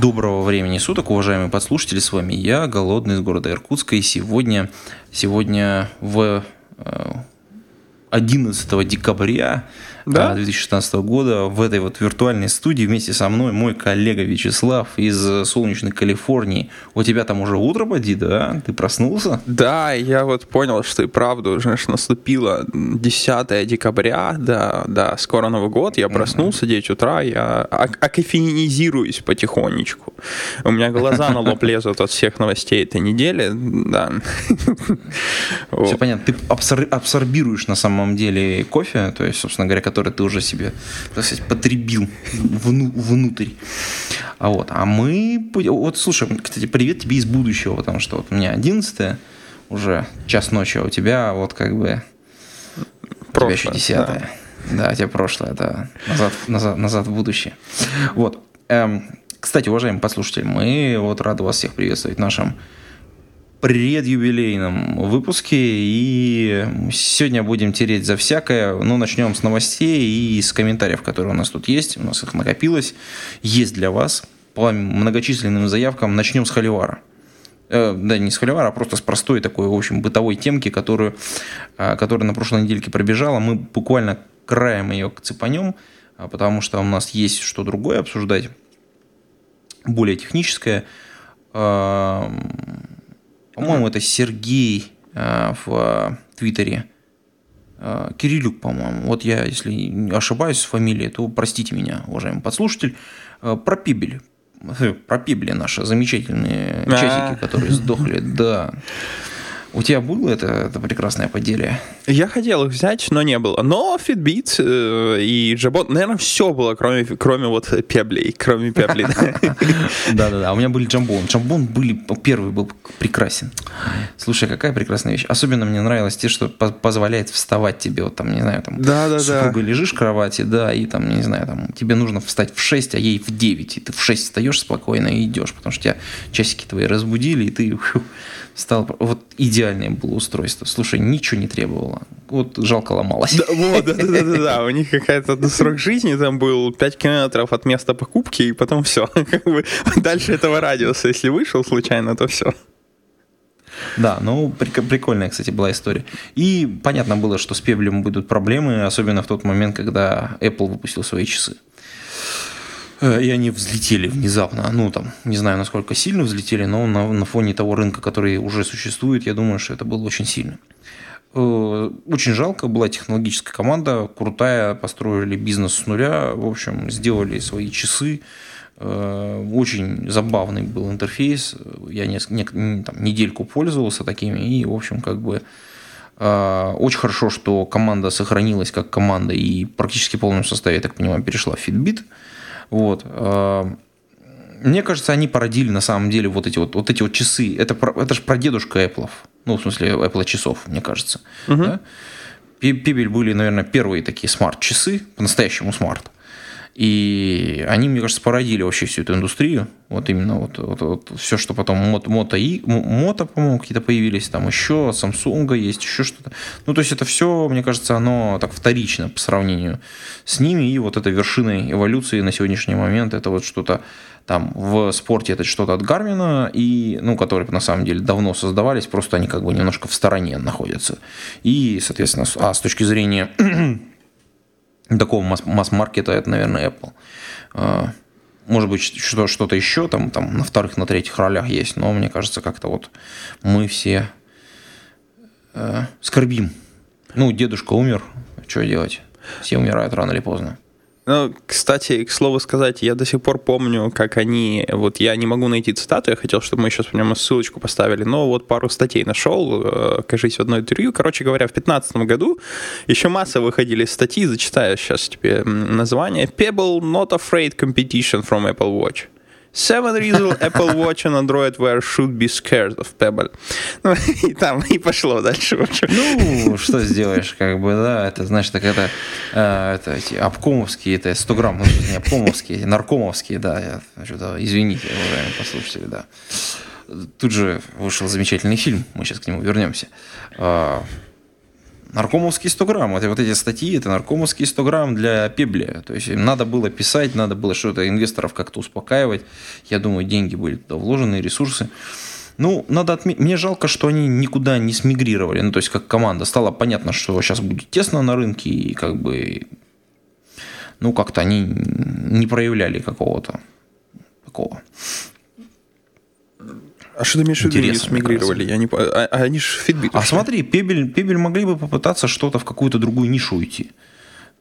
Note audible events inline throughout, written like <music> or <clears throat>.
Доброго времени суток, уважаемые подслушатели, с вами я, Голодный из города Иркутска, и сегодня, сегодня в э, 11 декабря Да? э, 2016 года в этой вот виртуальной студии вместе со мной мой коллега Вячеслав из э, солнечной Калифорнии. У тебя там уже утро, поди, да? Ты проснулся? Да, я вот понял, что и правда уже наступило 10 декабря, да, да, скоро Новый год, я проснулся 9 утра, я ак- акафенизируюсь потихонечку. У меня глаза на лоб лезут от всех новостей этой недели, да. Все понятно. Ты абсор- абсорбируешь на самом деле кофе, то есть, собственно говоря, который ты уже себе, так сказать, потребил вну- внутрь. А вот, а мы, вот, слушай, кстати, привет тебе из будущего, потому что вот у меня 11 уже час ночи, а у тебя вот как бы у тебя еще Прошлое, 10 да. да. у тебя прошлое, да, назад, назад, назад в будущее. Вот. Эм, кстати, уважаемые послушатели, мы вот рады вас всех приветствовать в нашем предюбилейном выпуске. И сегодня будем тереть за всякое. Ну, начнем с новостей и с комментариев, которые у нас тут есть. У нас их накопилось. Есть для вас. По многочисленным заявкам начнем с Холивара. Э, да, не с Холивара, а просто с простой такой, в общем, бытовой темки, которую, э, которая на прошлой недельке пробежала. Мы буквально краем ее цепанем, а, потому что у нас есть что другое обсуждать, более техническое. По-моему, это Сергей э, в э, Твиттере. Э, Кириллюк, по-моему. Вот я, если не ошибаюсь с фамилией, то простите меня, уважаемый подслушатель. Э, Про Пибель. <laughs> Про Пибели наши замечательные А. часики, которые сдохли. Да. У тебя было это, это прекрасное поделие? Я хотел их взять, но не было. Но Fitbit э, и Jabot, наверное, все было, кроме, кроме вот пеблей, кроме пеблей. <laughs> Да-да-да, у меня были джамбон. Джамбон были, первый был прекрасен. Слушай, какая прекрасная вещь. Особенно мне нравилось те, что по- позволяет вставать тебе, вот там, не знаю, там, Да-да-да. с супругой лежишь в кровати, да, и там, не знаю, там, тебе нужно встать в 6, а ей в 9, и ты в 6 встаешь спокойно и идешь, потому что тебя часики твои разбудили, и ты фу, встал. Вот идеальное было устройство. Слушай, ничего не требовало. Вот жалко ломалось. Да, вот, да, да, да, да, да. У них какая-то срок жизни там был 5 километров от места покупки, и потом все. <laughs> Как бы дальше этого радиуса, если вышел случайно, то все. Да, ну прик- прикольная, кстати, была история. И понятно было, что с Пеблем будут проблемы, особенно в тот момент, когда Apple выпустил свои часы. Э, И они взлетели внезапно. Ну, там, не знаю, насколько сильно взлетели, но на, на фоне того рынка, который уже существует, я думаю, что это было очень сильно. Э, Очень жалко, была технологическая команда, крутая, построили бизнес с нуля, в общем, сделали свои часы. Э, Очень забавный был интерфейс. Я неск- нек- н- там, недельку пользовался такими, и, в общем, как бы э, очень хорошо, что команда сохранилась как команда и практически в полном составе, я так понимаю, перешла в Fitbit. Вот. Э, Мне кажется, они породили на самом деле вот эти вот, вот эти вот часы. Это, про- это же прадедушка Apple. Ну, в смысле, Apple часов, мне кажется. Да? Пи- Пибель были, наверное, первые такие смарт-часы, по-настоящему смарт. И они, мне кажется, породили вообще всю эту индустрию. Вот именно вот, вот, вот все, что потом мото, мото, и, мото, по-моему, какие-то появились, там еще от Samsung есть, еще что-то. Ну, то есть это все, мне кажется, оно так вторично по сравнению с ними. И вот это вершиной эволюции на сегодняшний момент, это вот что-то там в спорте это что-то от Гармина, и, ну, которые на самом деле давно создавались, просто они как бы немножко в стороне находятся. И, соответственно, а с точки зрения такого масс- масс-маркета, это, наверное, Apple. А, Может быть, что- что-то еще там, там на вторых, на третьих ролях есть, но мне кажется, как-то вот мы все э, скорбим. Ну, дедушка умер, что делать? Все умирают рано или поздно. Ну, кстати, к слову сказать, я до сих пор помню, как они... Вот я не могу найти цитату, я хотел, чтобы мы сейчас прямо ссылочку поставили, но вот пару статей нашел, э, кажись, в одной интервью. Короче говоря, в 2015 году еще масса выходили статьи, зачитаю сейчас тебе название. Pebble not afraid competition from Apple Watch. Seven reasons Apple Watch and Android Wear should be scared of Pebble. <laughs> Ну, и там, и пошло дальше. Ну, что сделаешь, как бы, да, это, знаешь, так это, э, это эти обкомовские, это 100 грамм, ну, не обкомовские, наркомовские, да, я, что-то, извините, уважаемые послушатели, да. Тут же вышел замечательный фильм, мы сейчас к нему вернемся. Наркомовские 100 грамм, вот, вот эти статьи, это наркомовские 100 грамм для Пебля. То есть им надо было писать, надо было что-то инвесторов как-то успокаивать. Я думаю, деньги были туда вложены, ресурсы. Ну, надо отметить, мне жалко, что они никуда не смигрировали. Ну, то есть, как команда. Стало понятно, что сейчас будет тесно на рынке, и как бы, ну, как-то они не проявляли какого-то такого А что ты имеешь в виду, не смигрировали? Я не а, а они же Fitbit. А смотри, Пебель, Пебель могли бы попытаться что-то в какую-то другую нишу уйти.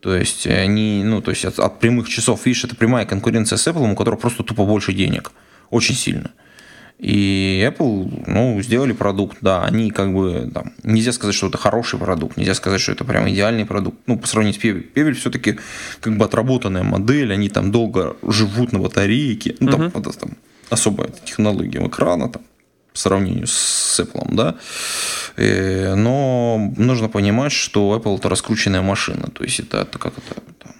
То есть они, ну, то есть от, от прямых часов, видишь, это прямая конкуренция с Apple, у которого просто тупо больше денег. Очень сильно. И Apple, ну, сделали продукт, да, они как бы, там, нельзя сказать, что это хороший продукт, нельзя сказать, что это прям идеальный продукт. Ну, по сравнению с Пебель. Пебель все-таки как бы отработанная модель, они там долго живут на батарейке, ну, там, вот, там особая технология экрана, там, сравнению с Apple, да. Э, Но нужно понимать, что Apple это раскрученная машина. То есть это, это как это, это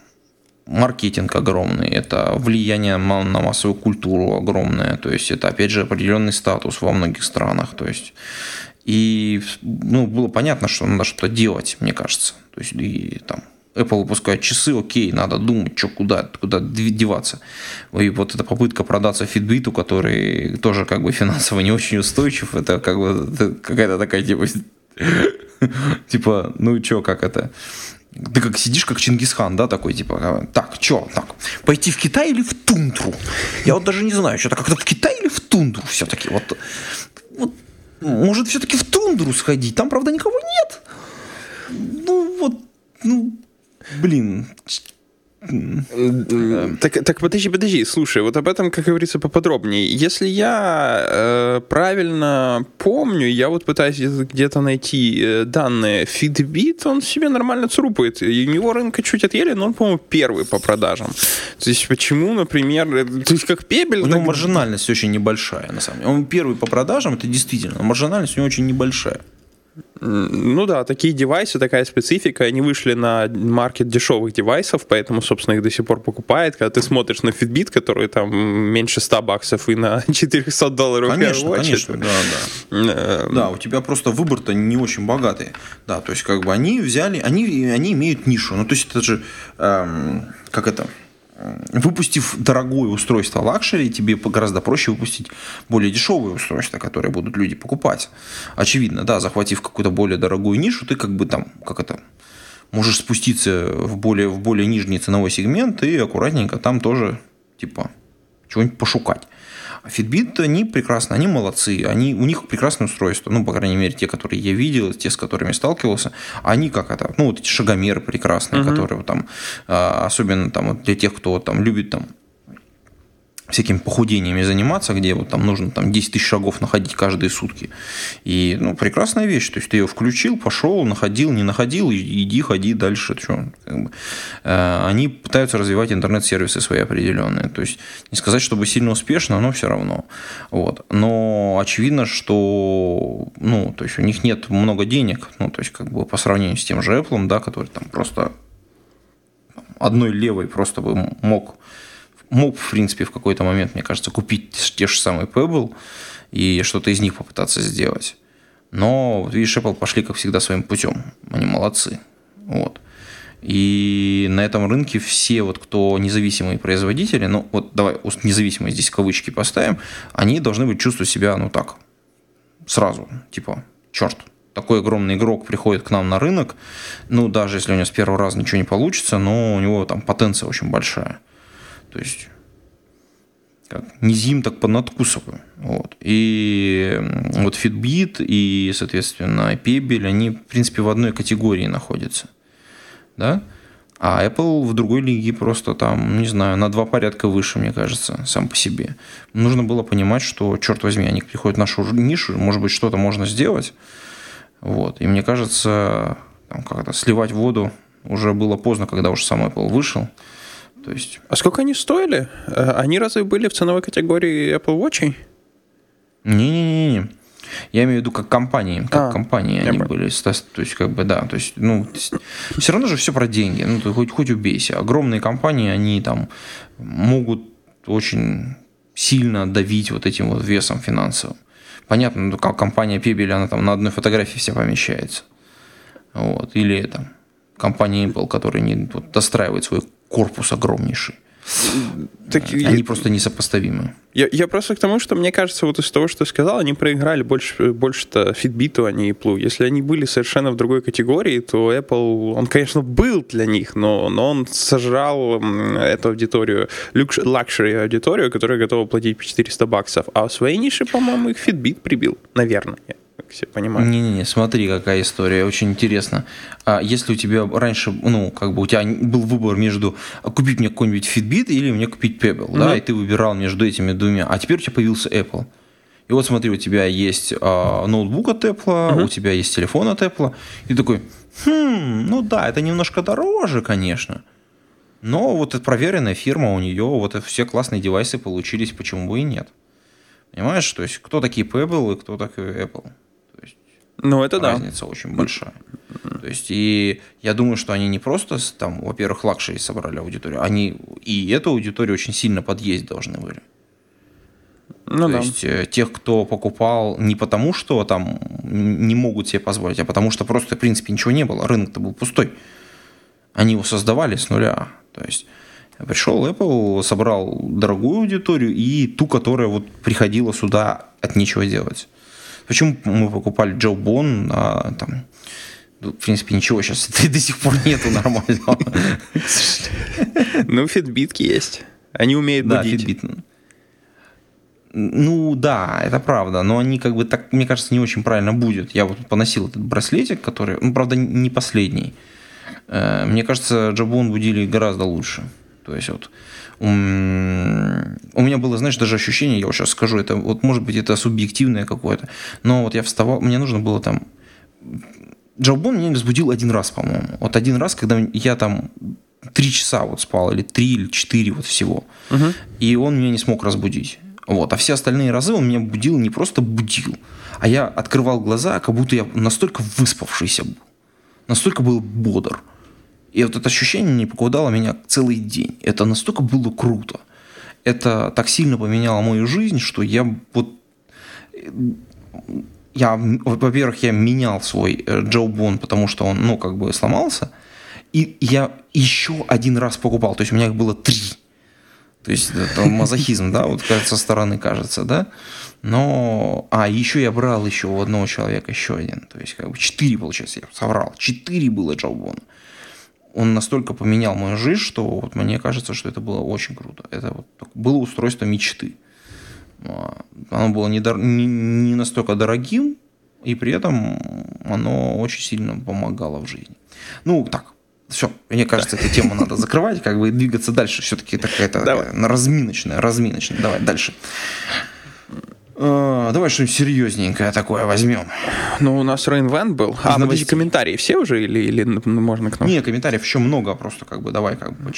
маркетинг огромный, это влияние на массовую культуру огромное, то есть это опять же определенный статус во многих странах, то есть и ну, было понятно, что надо что-то делать, мне кажется. То есть и там Apple выпускает часы, окей, надо думать, что куда, куда дев- деваться. И вот эта попытка продаться Fitbit, который тоже как бы финансово не очень устойчив, это как бы какая-то такая типа, <laughs> типа, ну что, как это? Ты как сидишь, как Чингисхан, да, такой, типа, так, что, так, пойти в Китай или в тундру? Я вот даже не знаю, что-то как-то в Китай или в тундру все-таки, вот, вот может, все-таки в тундру сходить? Там, правда, никого нет. Ну, вот, ну, блин. Так, так подожди, подожди, слушай, вот об этом, как говорится, поподробнее. Если я э, правильно помню, я вот пытаюсь где-то- найти э, данные, Fitbit, он себе нормально црупает, и у него рынка чуть отъели, но он, по-моему, первый по продажам. То есть почему, например, э, то есть как Пебель... У него так- маржинальность очень небольшая, на самом деле. Он первый по продажам, это действительно, но маржинальность у него очень небольшая. Ну да, такие девайсы, такая специфика, они вышли на маркет дешевых девайсов, поэтому, собственно, их до сих пор покупает. Когда ты смотришь на Fitbit, который там меньше 100 баксов и на <laughs> 400 долларов Конечно, конечно, это- да, да. Э, Да, у тебя просто выбор-то не очень богатый. Да, то есть как бы они взяли, они, они имеют нишу. Ну, то есть это же, эм, как это, выпустив дорогое устройство luxury, тебе гораздо проще выпустить более дешевые устройства, которые будут люди покупать. Очевидно, да, захватив какую-то более дорогую нишу, ты как бы там, как это, можешь спуститься в более, в более нижний ценовой сегмент и аккуратненько там тоже, типа, чего-нибудь пошукать. Fitbit, они прекрасно, они молодцы, они, у них прекрасное устройство, ну, по крайней мере, те, которые я видел, те, с которыми сталкивался, они как это, ну, вот эти шагомеры прекрасные, которые там, а, особенно там вот для тех, кто там любит там всякими похудениями заниматься, где вот там нужно там 10 тысяч шагов находить каждые сутки. И, ну, прекрасная вещь. То есть ты ее включил, пошел, находил, не находил, иди, ходи дальше. Чё, как бы. Э, Они пытаются развивать интернет-сервисы свои определенные. То есть не сказать, чтобы сильно успешно, но все равно. Вот. Но очевидно, что ну, то есть у них нет много денег, ну, то есть как бы по сравнению с тем же Apple, да, который там просто одной левой просто бы мог мог, в принципе, в какой-то момент, мне кажется, купить те же самые Pebble и что-то из них попытаться сделать. Но, видишь, Apple пошли, как всегда, своим путем. Они молодцы. Вот. И на этом рынке все, вот, кто независимые производители, ну, вот давай независимые здесь кавычки поставим, они должны быть чувствовать себя, ну, так, сразу, типа, черт, такой огромный игрок приходит к нам на рынок, ну, даже если у него с первого раза ничего не получится, но у него там потенция очень большая. То есть как, не зим, так понадкусываю. Вот. И вот Fitbit и, соответственно, Pebble, они, в принципе, в одной категории находятся. Да? А Apple в другой лиге просто там, не знаю, на два порядка выше, мне кажется, сам по себе. Нужно было понимать, что, черт возьми, они приходят в нашу нишу, может быть, что-то можно сделать. Вот. И мне кажется, там как-то сливать воду уже было поздно, когда уже сам Apple вышел. То есть... А сколько они стоили? Э, они разве были в ценовой категории Apple Watch? Не-не-не. Я имею в виду как компании, как А, компании они были, то есть как бы да, то есть ну все равно же все про деньги, ну ты хоть хоть убейся. Огромные компании они там могут очень сильно давить вот этим вот весом финансовым. Понятно, ну, как компания Пебель, она там на одной фотографии вся помещается. Вот. Или там компания Apple, которая не вот, достраивает свой корпус огромнейший. Так, Они я, просто несопоставимы. я, я просто к тому, что мне кажется, вот из того, что ты сказал, они проиграли больше, больше-то Fitbit, а не Apple. Если они были совершенно в другой категории, то Apple, он, конечно, был для них, но, но он сожрал эту аудиторию, luxury аудиторию, которая готова платить по 400 баксов. А в своей нише, по-моему, их Fitbit прибил, наверное, я все понимаю. Не-не-не, смотри, какая история, очень интересно. А если у тебя раньше, ну, как бы у тебя был выбор между купить мне какой-нибудь Fitbit или мне купить Pebble, да, Мгм. и ты выбирал между этими двумя, а теперь у тебя появился Apple. И вот смотри, у тебя есть а, ноутбук от Apple, у тебя есть телефон от Apple, и такой, хм, ну да, это немножко дороже, конечно. Но вот эта проверенная фирма, у нее вот все классные девайсы получились, почему бы и нет. Понимаешь, то есть кто такие Pebble и кто такой Apple? Ну, это да. разница очень большая. То есть, и я думаю, что они не просто, там, во-первых, luxury собрали аудиторию, они и эту аудиторию очень сильно подъесть должны были. Ну То да. есть, э, тех, кто покупал не потому, что там не могут себе позволить, а потому что просто, в принципе, ничего не было, рынок-то был пустой. Они его создавали с нуля. То есть, пришел Apple, собрал дорогую аудиторию и ту, которая вот приходила сюда от нечего делать. Почему мы покупали Джо Бон, а, там, ну, в принципе, ничего сейчас <laughs> до сих пор нету нормального. Ну, Fitbit есть. Они умеют Да, будить. Fitbit. Ну да, это правда, но они как бы так, мне кажется, не очень правильно будет. Я вот поносил этот браслетик, который, ну правда, не последний. Э, Мне кажется, Джабон будили гораздо лучше. То есть вот у меня было, знаешь, даже ощущение, я вот сейчас скажу, это вот может быть это субъективное какое-то, но вот я вставал, мне нужно было там Джалбон меня разбудил один раз, по-моему. Вот один раз, когда я там три часа вот спал, или три, или четыре вот всего. И он меня не смог разбудить. Вот. А все остальные разы он меня будил, не просто будил, а я открывал глаза, как будто я настолько выспавшийся был. Настолько был бодр. И вот это ощущение не покидало меня целый день. Это настолько было круто. Это так сильно поменяло мою жизнь, что я вот я, во-первых, я менял свой э, Джо Бон, потому что он, ну, как бы сломался. И я еще один раз покупал. То есть у меня их было три. То есть это <laughs> мазохизм, да, вот со стороны кажется, да. Но, а еще я брал еще у одного человека еще один. То есть как бы четыре, получается, я соврал. Четыре было Джо Бона. Он настолько поменял мою жизнь, что вот мне кажется, что это было очень круто. Это вот было устройство мечты. А, Оно было не, дор- не- не настолько дорогим, и при этом оно очень сильно помогало в жизни. Ну, так, все, мне кажется, эту тему надо закрывать, как бы и двигаться дальше. Все-таки Давай. такая разминочная, разминочная. Давай дальше. А, Давай что-нибудь серьезненькое такое возьмем. Ну, у нас Рейнвент был. А, подожди, новостей. комментарии все уже или, или ну, можно к нам? Не, комментариев еще много, просто как бы давай как бы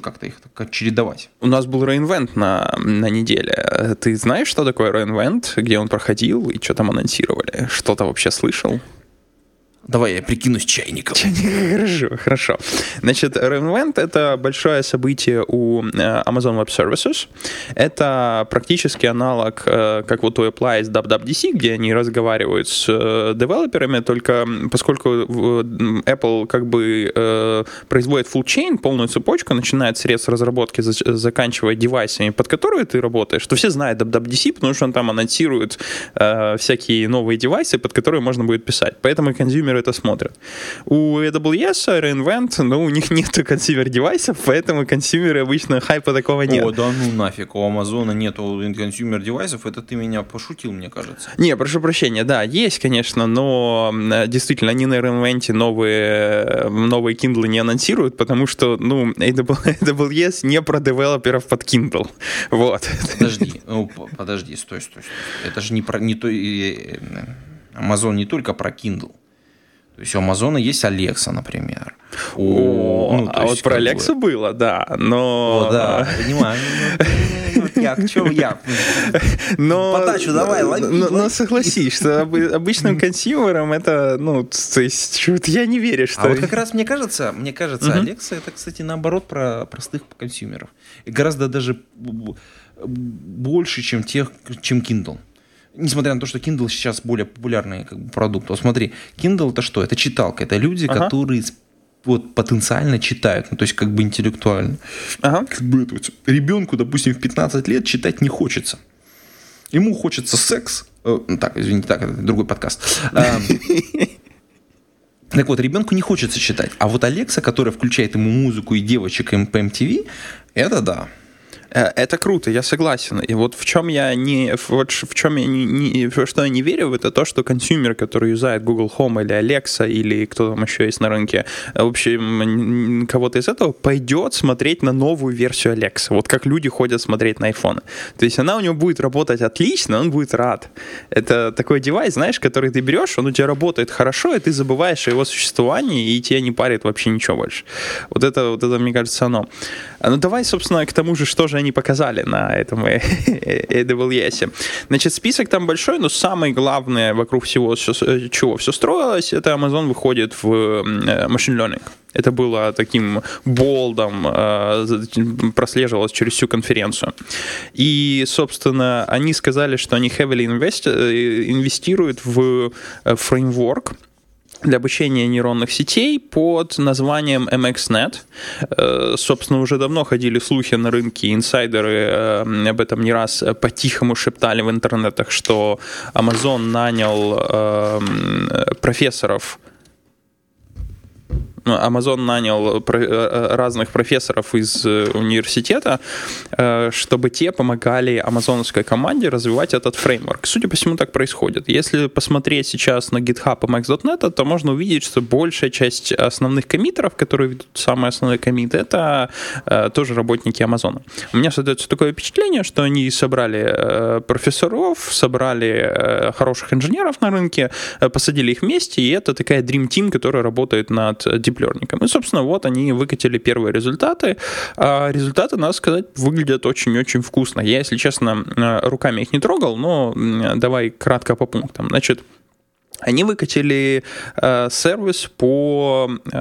как-то их так чередовать. У нас был Рейнвент на, на неделе. Ты знаешь, что такое Рейнвент, где он проходил и что там анонсировали? Что-то вообще слышал? Давай я прикинусь чайником. Хорошо, хорошо. Значит, Reinvent — это большое событие у э, Amazon Web Services. Это практически аналог, э, как вот у Apple есть WWDC, где они разговаривают с э, девелоперами, только поскольку Apple как бы производит full chain, полную цепочку, начиная от средств разработки, заканчивая девайсами, под которые ты работаешь, то все знают WWDC, потому что он там анонсирует всякие новые девайсы, под которые можно будет писать. Поэтому consumer ы это смотрят. У AWS, re:Invent, ну, у них <laughs> нету consumer девайсов, поэтому consumer ы обычно хайпа такого нет. О, да ну нафиг, у Амазона нету consumer девайсов, это ты меня пошутил, мне кажется. Не, прошу прощения, да, есть, конечно, но м, действительно, они на Reinvent новые, новые Kindle не анонсируют, потому что, ну, AWS <laughs> не про девелоперов под Kindle. Вот. Подожди, <laughs> ну, подожди, стой, стой, стой. Это же не про не то, э, Amazon не только про Kindle. То есть у Амазона есть Alexa, например. О, ну, то а вот про как бы- Алексу было, да, но... О, да, понимаю. Ну, я, к чему я? Но, Подачу давай, лови, но, согласись, что обы- обычным консюмерам это, ну, то есть, чё-то я не верю, что... А вот как раз мне кажется, мне кажется. Alexa это, кстати, наоборот про простых консюмеров. И гораздо даже больше, чем тех, чем Kindle. Несмотря на то, что Kindle сейчас более популярный как бы, продукт. Вот смотри, Kindle это что? Это читалка. Это люди, Ага. которые вот потенциально читают, ну, то есть как бы интеллектуально. Ага. Как бы это вот ребенку, допустим, в 15 лет читать не хочется. Ему хочется секс. Э, ну, так, извините, так, это другой подкаст. А, <laughs> Так вот, ребенку не хочется читать. А вот Алекса, которая включает ему музыку и девочек по MTV, это да. Э, Это круто, я согласен. И вот в чем я не, вот в чем я не, не- в что я не верю, это то, что consumer, который юзает Google Home или Alexa или кто там еще есть на рынке, э, в общем, кого-то из этого пойдет смотреть на новую версию Alexa. Вот как люди ходят смотреть на iPhone. То есть она у него будет работать отлично, он будет рад. Это такой девайс, знаешь, который ты берешь, он у тебя работает хорошо, и ты забываешь о его существовании, и тебя не парит вообще ничего больше. Вот это, вот это мне кажется, оно. А Ну, давай, собственно, к тому же, что же они показали на этом <laughs> AWS. Значит, список там большой, но самое главное вокруг всего, э, чего все строилось, это Amazon выходит в э, machine learning. Это было таким болдом, э, прослеживалось через всю конференцию. И, собственно, они сказали, что они heavily invest, инвестируют в фреймворк, для обучения нейронных сетей под названием MXNet. Э, Собственно, уже давно ходили слухи на рынке, инсайдеры э, об этом не раз по-тихому шептали в интернетах, что Amazon нанял э, м, э, профессоров Amazon нанял про- э, разных профессоров из э, университета, э, чтобы те помогали амазоновской команде развивать этот фреймворк. Судя по всему, так происходит. Если посмотреть сейчас на GitHub и Max.net, то можно увидеть, что большая часть основных коммитеров, которые ведут самые основные коммиты, это э, тоже работники Амазона. У меня создается такое впечатление, что они собрали э, профессоров, собрали э, хороших инженеров на рынке, э, посадили их вместе, и это такая Dream Team, которая работает над Learning. И, собственно, вот они выкатили первые результаты. А результаты, надо сказать, выглядят очень-очень вкусно. Я, если честно, э, руками их не трогал, но давай кратко по пунктам. Значит, они выкатили э, сервис по э,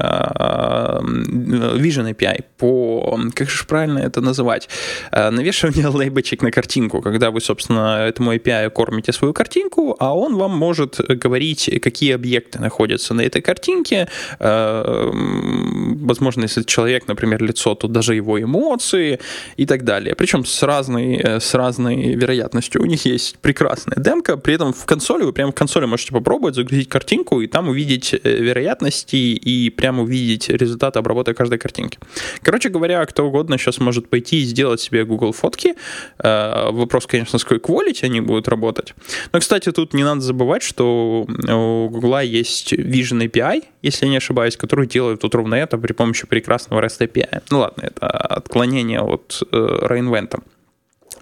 Vision API, по, как же правильно это называть, э, навешивание <laughs> лейбочек на картинку, когда вы, собственно, этому API кормите свою картинку, а он вам может говорить, какие объекты находятся на этой картинке, э, возможно, если человек, например, лицо, то даже его эмоции и так далее. Причем с разной, э, с разной вероятностью. У них есть прекрасная демка, при этом в консоли, вы прямо в консоли можете попробовать загрузить картинку и там увидеть э, вероятности и прямо увидеть результаты обработки каждой картинки. Короче говоря, кто угодно сейчас может пойти и сделать себе Google фотки. Э, Вопрос, конечно, с какой quality они будут работать. Но, кстати, тут не надо забывать, что у Google есть Vision API, если я не ошибаюсь, который делает вот ровно это при помощи прекрасного REST API. Ну ладно, это отклонение от э, reinvent.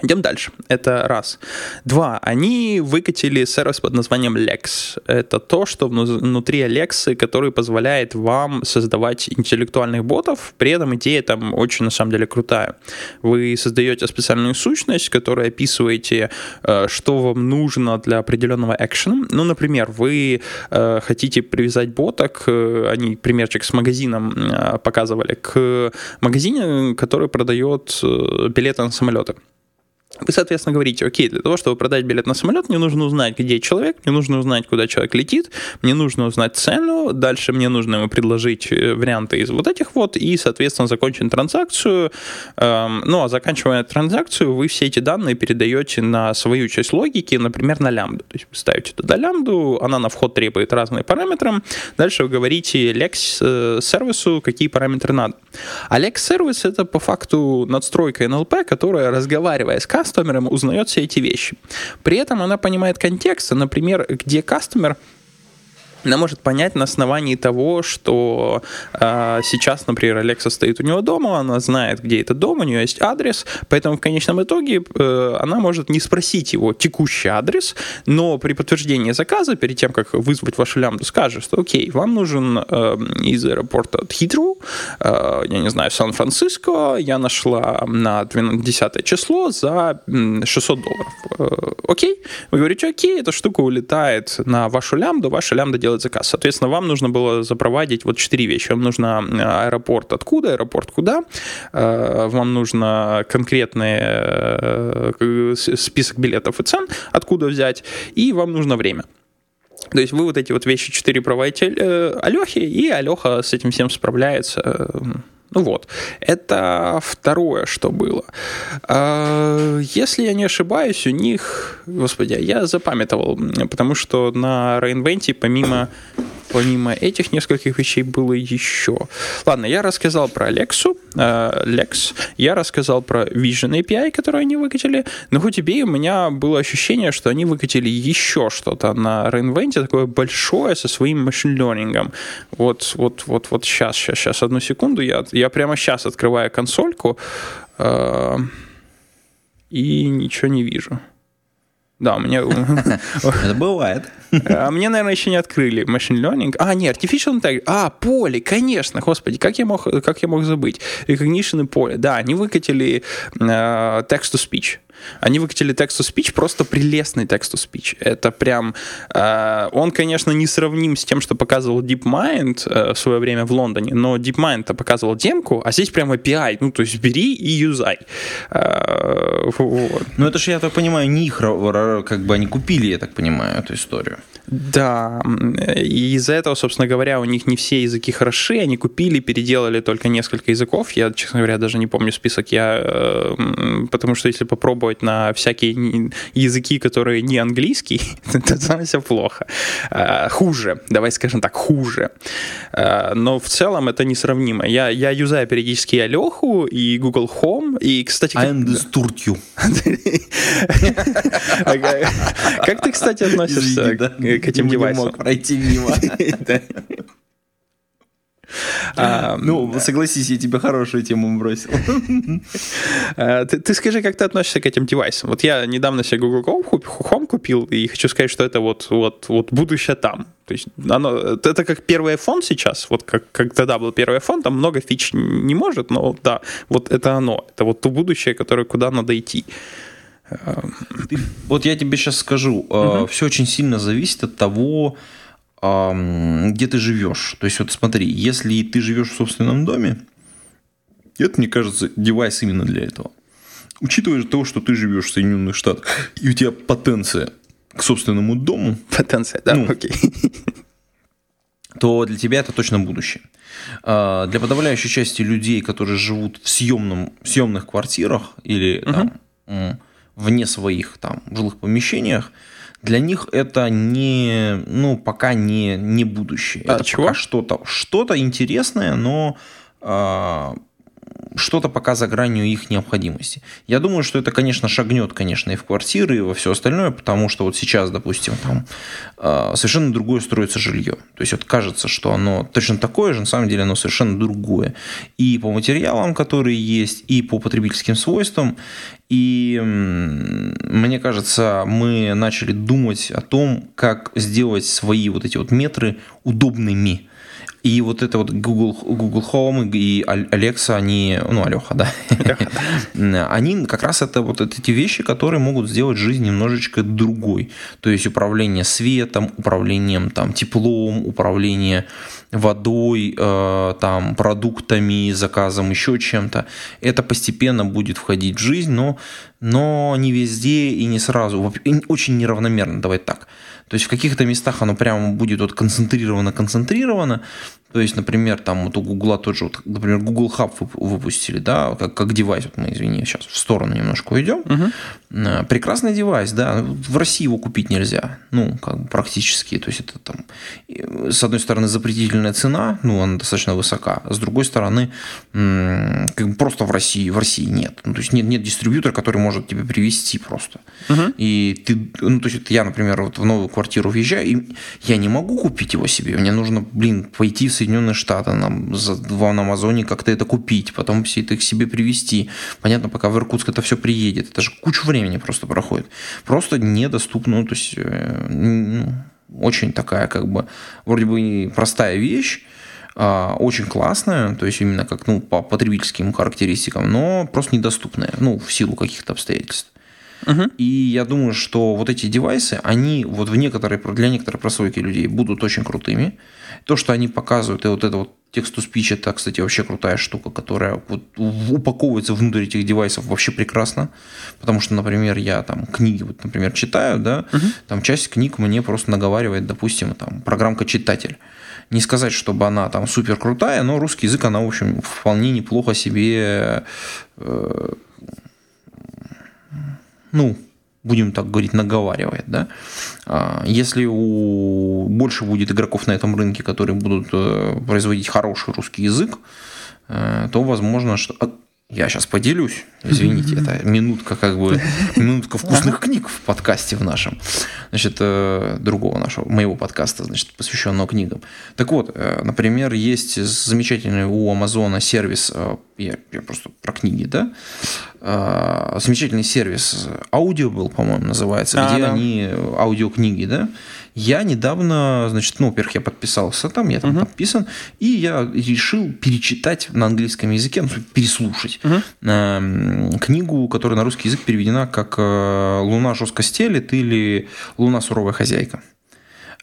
Идем дальше. Это раз. Два. Они выкатили сервис под названием Lex. Это то, что вну- внутри Alexa, который позволяет вам создавать интеллектуальных ботов. При этом идея там очень, на самом деле, крутая. Вы создаете специальную сущность, которая описываете, э, что вам нужно для определенного экшена. Ну, например, вы э, хотите привязать бота к... э, Они примерчик с магазином показывали. К магазину, который продает билеты на самолеты. Вы, соответственно, говорите, окей, для того, чтобы продать билет на самолет, мне нужно узнать, где человек, мне нужно узнать, куда человек летит, мне нужно узнать цену, дальше мне нужно ему предложить э, варианты из вот этих вот, и, соответственно, закончить транзакцию. Эм, Ну, а заканчивая транзакцию, вы все эти данные передаете на свою часть логики, например, на лямбду. То есть вы ставите туда лямбду, она на вход требует разные параметры, дальше вы говорите Lex э, какие параметры надо. А Lex сервис это по факту надстройка NLP, которая, разговаривая с кастомером, узнает все эти вещи. При этом она понимает контекст, например, где кастомер она может понять на основании того, что э, сейчас, например, Алекса стоит у него дома, она знает, где этот дом, у нее есть адрес, поэтому в конечном итоге э, она может не спросить его текущий адрес, но при подтверждении заказа, перед тем, как вызвать вашу лямбду, скажет, что окей, вам нужен э, из аэропорта Хитру, э, я не знаю, Сан-Франциско, я нашла на 10 число за 600 долларов. Э, окей, вы говорите, окей, эта штука улетает на вашу лямбду, ваша лямбда делает заказ. Соответственно, вам нужно было запровадить вот четыре вещи. Вам нужно аэропорт откуда, аэропорт куда, э, вам нужно конкретный э, список билетов и цен, откуда взять, и вам нужно время. То есть вы вот эти вот вещи четыре проводите э, Алехе, и Алеха с этим всем справляется. Ну вот, это второе, что было. А, если я не ошибаюсь, у них, господи, я запамятовал, потому что на Reinvent помимо помимо этих нескольких вещей было еще. Ладно, я рассказал про Lexu, э, Lex, я рассказал про Vision API, который они выкатили, но хоть и у меня было ощущение, что они выкатили еще что-то на Reinvent, такое большое со своим машин learning. Вот, вот, вот, вот сейчас, сейчас, сейчас, одну секунду, я, я прямо сейчас открываю консольку э, и ничего не вижу. Да, меня... <laughs> Это бывает. А мне, наверное, еще не открыли machine learning. А, не, artificial intelligence. А, поле, конечно, господи, как я мог, как я мог забыть? Recognition и поле. Да, они выкатили uh, text-to-speech. Они выкатили text-to-speech, просто прелестный text-to-speech. Это прям... Э, он, конечно, не сравним с тем, что показывал DeepMind э, в свое время в Лондоне, но DeepMind-то показывал демку, а здесь прям API. Ну, то есть бери и юзай. Э, вот. Ну, это же, я так понимаю, не их, как бы они купили, я так понимаю, эту историю. Да, и из-за этого, собственно говоря, у них не все языки хороши, они купили, переделали только несколько языков. Я, честно говоря, даже не помню список, я, э, потому что если попробовать на всякие языки, которые не английский, <laughs> то там все плохо. Э, хуже, давай скажем так, хуже. Э, но в целом это несравнимо. Я, я юзаю периодически Алеху и Google Home, и, кстати... I understood you. <laughs> Как ты, кстати, относишься к этим девайсам. Не мог пройти мимо. <laughs> А, ну, согласись, я тебе хорошую тему бросил. <laughs> А, ты, ты скажи, как ты относишься к этим девайсам? Вот я недавно себе Google Home купил, и хочу сказать, что это вот, вот, вот будущее там. То есть оно, это как первый iPhone сейчас, вот как, как тогда был первый iPhone, там много фич не может, но да, вот это оно. Это вот то будущее, которое куда надо идти. Вот я тебе сейчас скажу, угу. все очень сильно зависит от того, где ты живешь. То есть вот смотри, если ты живешь в собственном доме, это, мне кажется, девайс именно для этого. Учитывая то, что ты живешь в Соединенных Штатах, и у тебя потенция к собственному дому. Потенция, да, ну, окей. <laughs> То для тебя это точно будущее. А, для подавляющей части людей, которые живут в, съемном, в съемных квартирах или угу. там, вне своих там жилых помещениях, для них это не, ну, пока не, не будущее. А это чего? пока что-то, что-то интересное, но э, что-то пока за гранью их необходимости. Я думаю, что это, конечно, шагнет, конечно, и в квартиры, и во все остальное, потому что вот сейчас, допустим, там э, совершенно другое строится жилье. То есть вот кажется, что оно точно такое же, на самом деле оно совершенно другое. И по материалам, которые есть, и по потребительским свойствам. И мне кажется, мы начали думать о том, как сделать свои вот эти вот метры удобными и вот это вот Google, Google Home и Alexa, они, ну, Алеха, да, они как раз это вот эти вещи, которые могут сделать жизнь немножечко другой. То есть управление светом, управлением там теплом, управление водой, э, там, продуктами, заказом, еще чем-то. Это постепенно будет входить в жизнь, но, но не везде и не сразу. Очень неравномерно, давай так. То есть в каких-то местах оно прямо будет вот концентрировано-концентрировано. То есть, например, там вот у Гугла тоже, вот, например, Google Hub выпустили, да, как, как девайс, вот мы, извини, сейчас в сторону немножко уйдем. Угу. Прекрасный девайс, да, в России его купить нельзя, ну, как бы практически, то есть это там, с одной стороны, запретительная цена, ну, она достаточно высока, а с другой стороны, как бы просто в России, в России нет, ну, то есть нет, нет дистрибьютора, который может тебе привести просто. Угу. И ты, ну, то есть я, например, вот в новую квартиру въезжаю, и я не могу купить его себе. Мне нужно, блин, пойти в Соединенные Штаты нам, за, в Амазоне как-то это купить, потом все это к себе привезти. Понятно, пока в Иркутск это все приедет. Это же кучу времени просто проходит. Просто недоступно, ну, то есть э, ну, очень такая как бы вроде бы простая вещь, а, очень классная, то есть именно как ну, по потребительским характеристикам, но просто недоступная, ну, в силу каких-то обстоятельств. Угу. И я думаю, что вот эти девайсы, они вот в некоторые, для некоторой прослойки людей будут очень крутыми. То, что они показывают, и вот это вот текст-to-speech, это, кстати, вообще крутая штука, которая вот упаковывается внутрь этих девайсов вообще прекрасно. Потому что, например, я там книги, вот, например, читаю, да, угу. там часть книг мне просто наговаривает, допустим, там программка читатель. Не сказать, чтобы она там супер крутая, но русский язык она, в общем, вполне неплохо себе э, ну, будем так говорить, наговаривает. Да? А, если у больше будет игроков на этом рынке, которые будут э, производить хороший русский язык, э, то возможно, что я сейчас поделюсь, извините, это минутка как бы, <laughs> минутка вкусных книг в подкасте в нашем, значит, э, другого нашего, моего подкаста, значит, посвященного книгам. Так вот, э, например, есть замечательный у Амазона сервис, э, я, я просто про книги, да, замечательный сервис Audible, по-моему, называется, а, где да. они аудиокниги, да, я недавно, значит, ну, во-первых, я подписался там, я там угу. подписан, и я решил перечитать на английском языке, ну, переслушать э, книгу, которая на русский язык переведена как э, «Луна жестко стелит» или «Луна суровая хозяйка».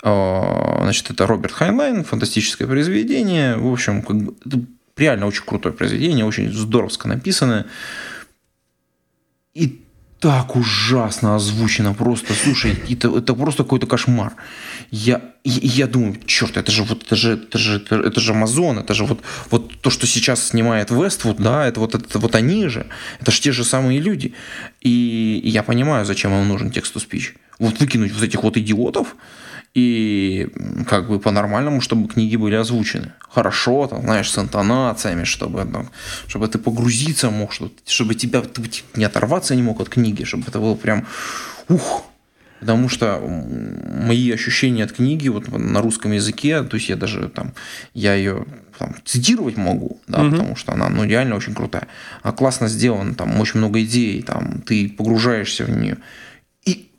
Значит, это Роберт Хайнлайн, фантастическое произведение. В общем, как бы, реально очень крутое произведение, очень здоровско написанное. И так ужасно озвучено просто. Слушай, это, это просто какой-то кошмар. Я, я думаю, черт, это же вот это же это же это, это же Амазон, это же вот вот то, что сейчас снимает Westworld, да, это вот это вот они же, это же те же самые люди. И, и я понимаю, зачем им нужен текст-то-спич. Вот выкинуть вот этих вот идиотов, и как бы по-нормальному, чтобы книги были озвучены. Хорошо, там, знаешь, с интонациями, чтобы, там, чтобы ты погрузиться мог, чтобы, чтобы тебя ты, не оторваться не мог от книги, чтобы это было прям ух. Потому что мои ощущения от книги вот на русском языке, то есть я даже там, я ее там, цитировать могу, да, угу. потому что она ну, реально очень крутая. Она классно сделана, там очень много идей, там, ты погружаешься в нее. И,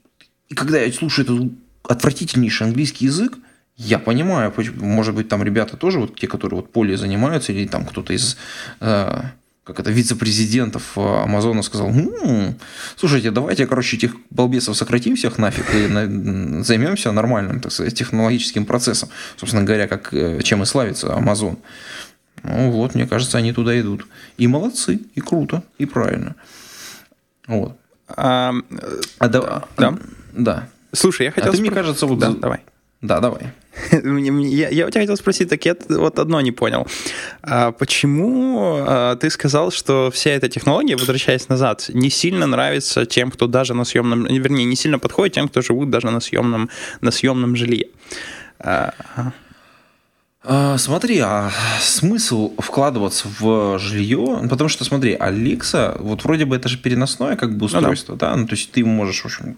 и когда я слушаю эту отвратительнейший английский язык, я понимаю, может быть, там ребята тоже, вот те, которые вот поле занимаются, или там кто-то из э, как это, вице-президентов э, Амазона сказал, м-м, слушайте, давайте, короче, этих балбесов сократим всех нафиг и на, займемся нормальным, так сказать, технологическим процессом. Собственно говоря, как, э, чем и славится Амазон. Ну вот, мне кажется, они туда идут. И молодцы, и круто, и правильно. Вот. А, а да, да. да. Слушай, я хотел... А ты, спро... мне кажется, вот... Да, давай. Да, давай. <laughs> я, я у тебя хотел спросить, так я вот одно не понял. А почему а, ты сказал, что вся эта технология, возвращаясь назад, не сильно нравится тем, кто даже на съемном... Вернее, не сильно подходит тем, кто живут даже на съемном, на съемном жилье? А, а, смотри, а смысл вкладываться в жилье, потому что, смотри, Алекса, вот вроде бы это же переносное как бы устройство, ну, да. да, ну то есть ты можешь, в общем,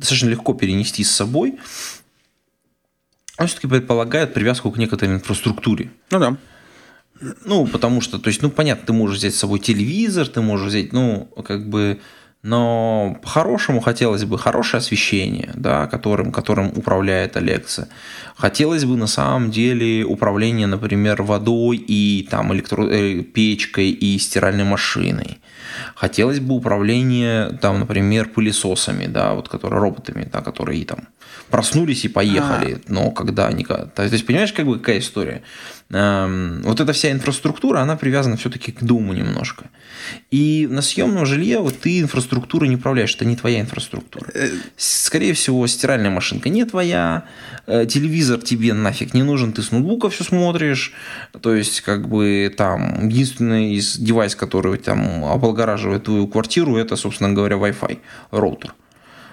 достаточно легко перенести с собой, он все-таки предполагает привязку к некоторой инфраструктуре. Ну да. Ну, потому что, то есть, ну, понятно, ты можешь взять с собой телевизор, ты можешь взять, ну, как бы, но по-хорошему хотелось бы хорошее освещение, да, которым, которым управляет Алекса. Хотелось бы на самом деле управление, например, водой и там электро... Э, печкой и стиральной машиной. Хотелось бы управление, там, например, пылесосами, да, вот которые роботами, да, которые там проснулись и поехали. А. Но когда они... То есть, понимаешь, как бы какая история? Эм, вот эта вся инфраструктура, она привязана все-таки к дому немножко. И на съемном жилье вот ты инфраструктуру не управляешь, это не твоя инфраструктура. Э. Скорее всего, стиральная машинка не твоя, э, телевизор тебе нафиг не нужен, ты с ноутбука все смотришь. То есть, как бы там единственный из девайс, который там облагораживает твою квартиру, это, собственно говоря, Wi-Fi, роутер.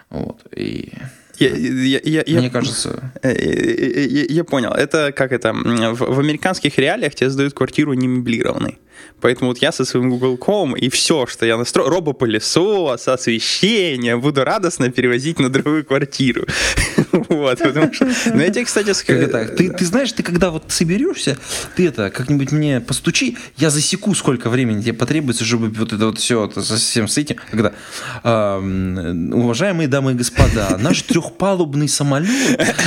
Вот. И я, я, я, Мне я, кажется... Я, я, я понял. Это как это... В, в американских реалиях тебе сдают квартиру не меблированной. Поэтому вот я со своим Google Com и все, что я настрою, робопылесос, освещение, буду радостно перевозить на другую квартиру. <laughs> Вот, потому что... Ну, я тебе, кстати, скажу... это, ты, ты знаешь, ты когда вот соберешься, ты это, как-нибудь мне постучи, я засеку, сколько времени тебе потребуется, чтобы вот это вот все со всем с этим, когда, уважаемые дамы и господа, наш трехпалубный самолет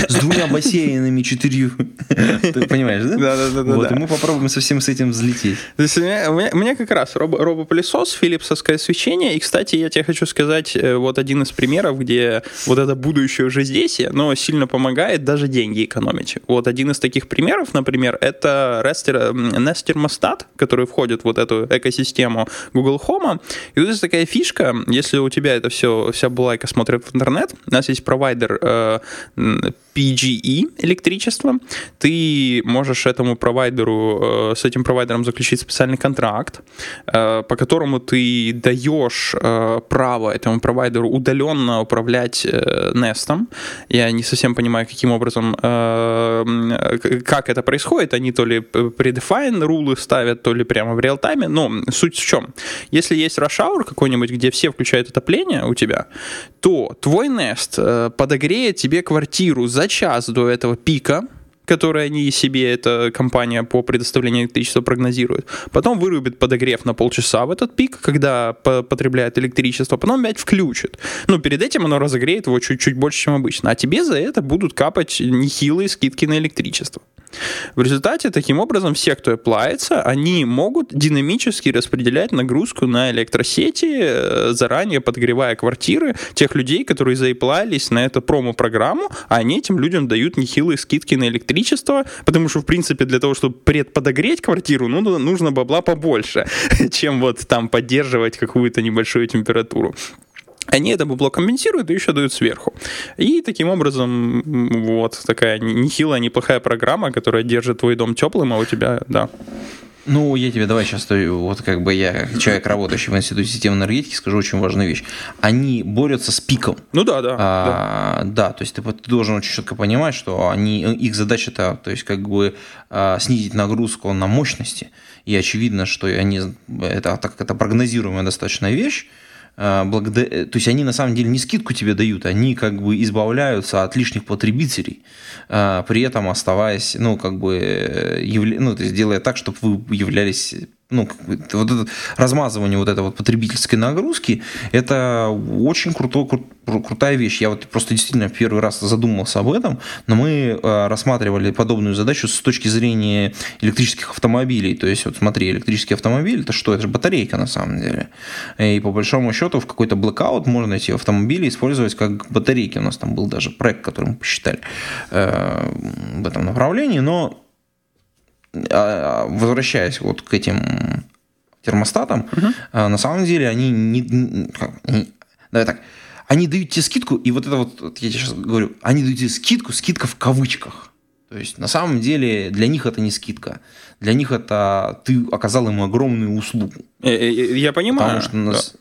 с двумя бассейнами, четырью, <laughs> ты понимаешь, да? Да-да-да-да-да. Вот, и мы попробуем со всем с этим взлететь. То есть у меня, у меня- у меня как раз робо- робопылесос, филипсовское освещение. И, кстати, я тебе хочу сказать, э, вот один из примеров, где вот это будущее уже здесь, и оно сильно помогает даже деньги экономить. Вот один из таких примеров, например, это Rester, Nest термостат, который входит в вот эту экосистему Google Home. И вот есть такая фишка, если у тебя это все, вся булайка смотрит в интернет, у нас есть провайдер э, PGE электричество, ты можешь этому провайдеру, э, с этим провайдером заключить специальный контракт, э, по которому ты даешь э, право этому провайдеру удаленно управлять э, Nest. Я не совсем понимаю, каким образом, э, как это происходит. Они то ли предефайн рулы ставят, то ли прямо в реал-тайме. Но суть в чем? Если есть rush какой-нибудь, где все включают отопление у тебя, то твой Nest э, подогреет тебе квартиру за час до этого пика, который они себе, эта компания по предоставлению электричества прогнозирует. Потом вырубит подогрев на полчаса в этот пик, когда по- потребляет электричество, потом опять включит. Ну, перед этим оно разогреет его чуть-чуть больше, чем обычно. А тебе за это будут капать нехилые скидки на электричество. В результате, таким образом, все, кто оплается, они могут динамически распределять нагрузку на электросети, э, заранее подогревая квартиры тех людей, которые заиплались на эту промо-программу, а они этим людям дают нехилые скидки на электричество, потому что, в принципе, для того, чтобы предподогреть квартиру, ну, нужно бабла побольше, <laughs> чем вот там поддерживать какую-то небольшую температуру. Они это бабло компенсируют и еще дают сверху. И таким образом, вот такая нехилая, неплохая программа, которая держит твой дом теплым, а у тебя, да. Ну, я тебе давай сейчас, вот как бы я, как человек, работающий в Институте системной энергетики, скажу очень важную вещь. Они борются с пиком. Ну да, да. да. А, да, то есть ты, ты должен очень четко понимать, что они, их задача это, то есть как бы а, снизить нагрузку на мощности. И очевидно, что они, это, так как это прогнозируемая достаточно вещь, благодаря, то есть они на самом деле не скидку тебе дают, они как бы избавляются от лишних потребителей, а, при этом оставаясь, ну, как бы, э, ну, то есть делая так, чтобы вы являлись ну, вот это размазывание вот этой вот потребительской нагрузки, это очень круто, кру- крутая вещь. Я вот просто действительно первый раз задумался об этом, но мы э, рассматривали подобную задачу с точки зрения электрических автомобилей. То есть, вот смотри, электрический автомобиль, это что? Это же батарейка на самом деле. И по большому счету в какой-то blackout можно эти автомобили использовать как батарейки. У нас там был даже проект, который мы посчитали э, в этом направлении, но возвращаясь вот к этим термостатам, а, на самом деле они не, как, они- давай так, они дают тебе скидку, и вот это вот, вот я тебе сейчас говорю, они дают тебе скидку, скидка в кавычках. То есть на самом деле для них это не скидка, для них это ты оказал им огромную услугу, Э, э, Я понимаю. потому что нас,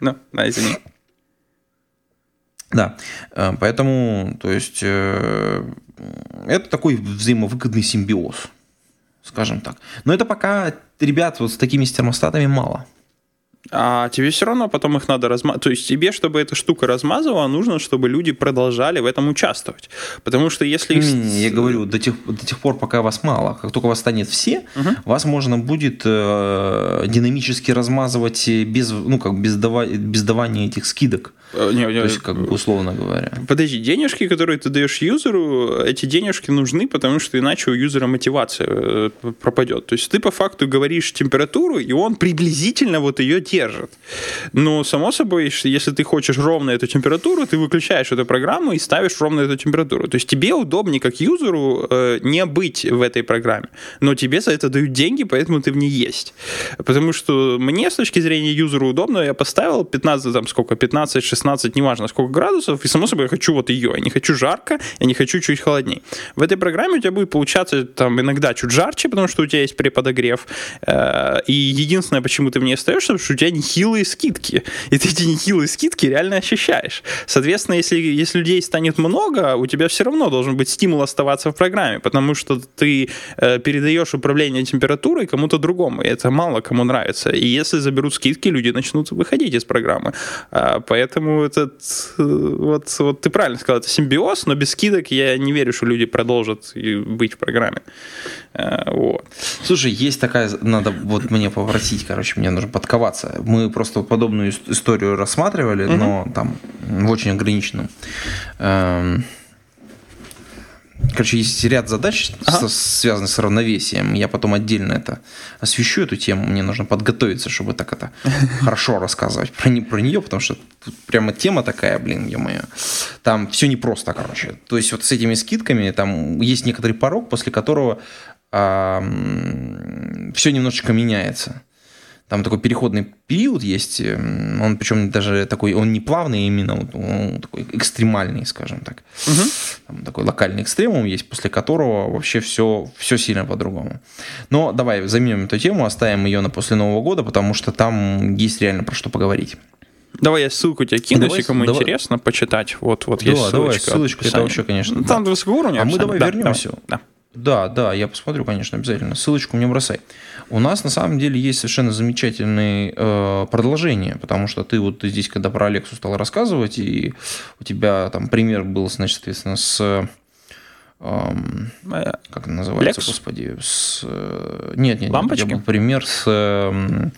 Да, да, да, извини. Да, э, поэтому, то есть, э, это такой взаимовыгодный симбиоз, скажем так. Но это пока ребят вот с такими термостатами мало. А тебе все равно потом их надо размазывать. То есть тебе, чтобы эта штука размазывала, нужно, чтобы люди продолжали в этом участвовать. Потому что если их... Не, я говорю, до тех, до тех пор, пока вас мало. Как только вас станет все, вас можно будет э, динамически размазывать без, ну, как без, дава- без давания этих скидок. Э, не, не, То есть, как бы условно говоря. Подожди, денежки, которые ты даешь юзеру, эти денежки нужны, потому что иначе у юзера мотивация э, пропадет. То есть ты по факту говоришь температуру, и он приблизительно вот ее держит. Но, само собой, если ты хочешь ровно эту температуру, ты выключаешь эту программу и ставишь ровно эту температуру. То есть тебе удобнее, как юзеру, э, не быть в этой программе. Но тебе за это дают деньги, поэтому ты в ней есть. Потому что мне, с точки зрения юзера, удобно, я поставил 15, там сколько, 15, 16, неважно сколько градусов, и само собой я хочу вот ее. Я не хочу жарко, я не хочу чуть холоднее. В этой программе у тебя будет получаться там иногда чуть жарче, потому что у тебя есть преподогрев. Э, И единственное, почему ты в ней остаешься, что тебя нехилые скидки. И ты эти нехилые скидки реально ощущаешь. Соответственно, если, если людей станет много, у тебя все равно должен быть стимул оставаться в программе, потому что ты э, передаешь управление температурой кому-то другому, и это мало кому нравится. И если заберут скидки, люди начнут выходить из программы. А, поэтому этот, э, вот, вот ты правильно сказал, это симбиоз, но без скидок я не верю, что люди продолжат быть в программе. А, вот. Слушай, есть такая, надо вот мне попросить, короче, мне нужно подковаться. Мы просто подобную историю рассматривали, угу. но там в очень ограниченном. Эм, короче, есть ряд задач, ага. связанных с равновесием. Я потом отдельно это освещу, эту тему. Мне нужно подготовиться, чтобы так это <laughs> хорошо рассказывать про, не, про нее, потому что тут прямо тема такая, блин, ё-моё. Там все непросто, короче. То есть вот с этими скидками там есть некоторый порог, после которого а, все немножечко меняется. Там такой переходный период есть, эм, он причем даже такой, он не плавный именно, он такой экстремальный, скажем так. Угу. Там такой локальный экстремум есть, после которого вообще все, все сильно по-другому. Но давай заменим эту тему, оставим ее на после Нового года, потому что там есть реально про что поговорить. Давай я ссылку тебе кину, давай, если кому давай. интересно почитать. Вот, вот да, есть ссылочка. Давай, ссылочку, это вообще, конечно. Ну, там да. высокого уровня. А мы давай да, вернемся. Да. Да, да, я посмотрю, конечно, обязательно. Ссылочку мне бросай. У нас на самом деле есть совершенно замечательное э, продолжение, потому что ты вот здесь, когда про Алексу стал рассказывать, и у тебя там пример был, значит, соответственно, с эм, как это называется, Lex? господи, с э, нет, нет, Лампочки? я был пример с э, а,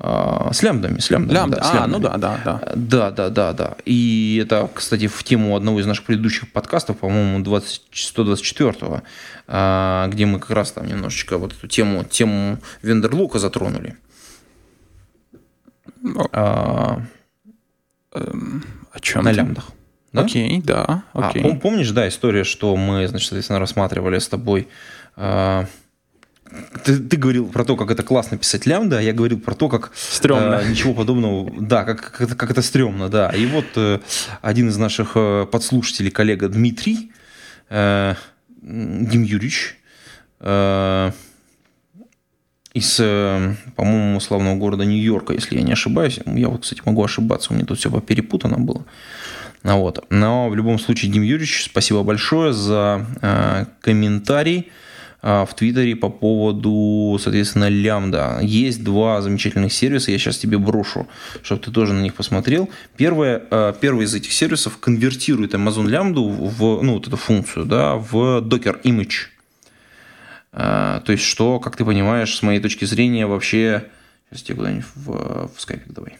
с лямбдами, с лямбдами. Лямбда. Да, с а, ну да, да, да. Да, да, да, да. И это, кстати, в тему одного из наших предыдущих подкастов, по-моему, 124-го, а, где мы как раз там немножечко вот эту тему, тему вендерлука затронули. Ну, а, эм, о чем? На лямбдах. Да? Окей, да. Окей. А, помнишь, да, история, что мы, значит, соответственно, рассматривали с тобой ты, ты говорил про то, как это классно писать лямбда, а я говорил про то, как стрёмно. Э, ничего подобного, да, как, как, это, как это стрёмно, да. И вот э, один из наших э, подслушателей, коллега Дмитрий э, Дим Юрьевич, э, из, э, по-моему, славного города Нью-Йорка, если я не ошибаюсь. Я вот, кстати, могу ошибаться, у меня тут все перепутано было. Ну, вот. Но в любом случае, Дим Юрьевич, спасибо большое за э, комментарий. А, в Твиттере по поводу, соответственно, лямбда. Есть два замечательных сервиса, я сейчас тебе брошу, чтобы ты тоже на них посмотрел. Первое, а, первый из этих сервисов конвертирует Amazon лямбду в, ну, вот эту функцию, да, в Docker Image. А, то есть, что, как ты понимаешь, с моей точки зрения, вообще... Сейчас тебе куда-нибудь в, в скайпик давай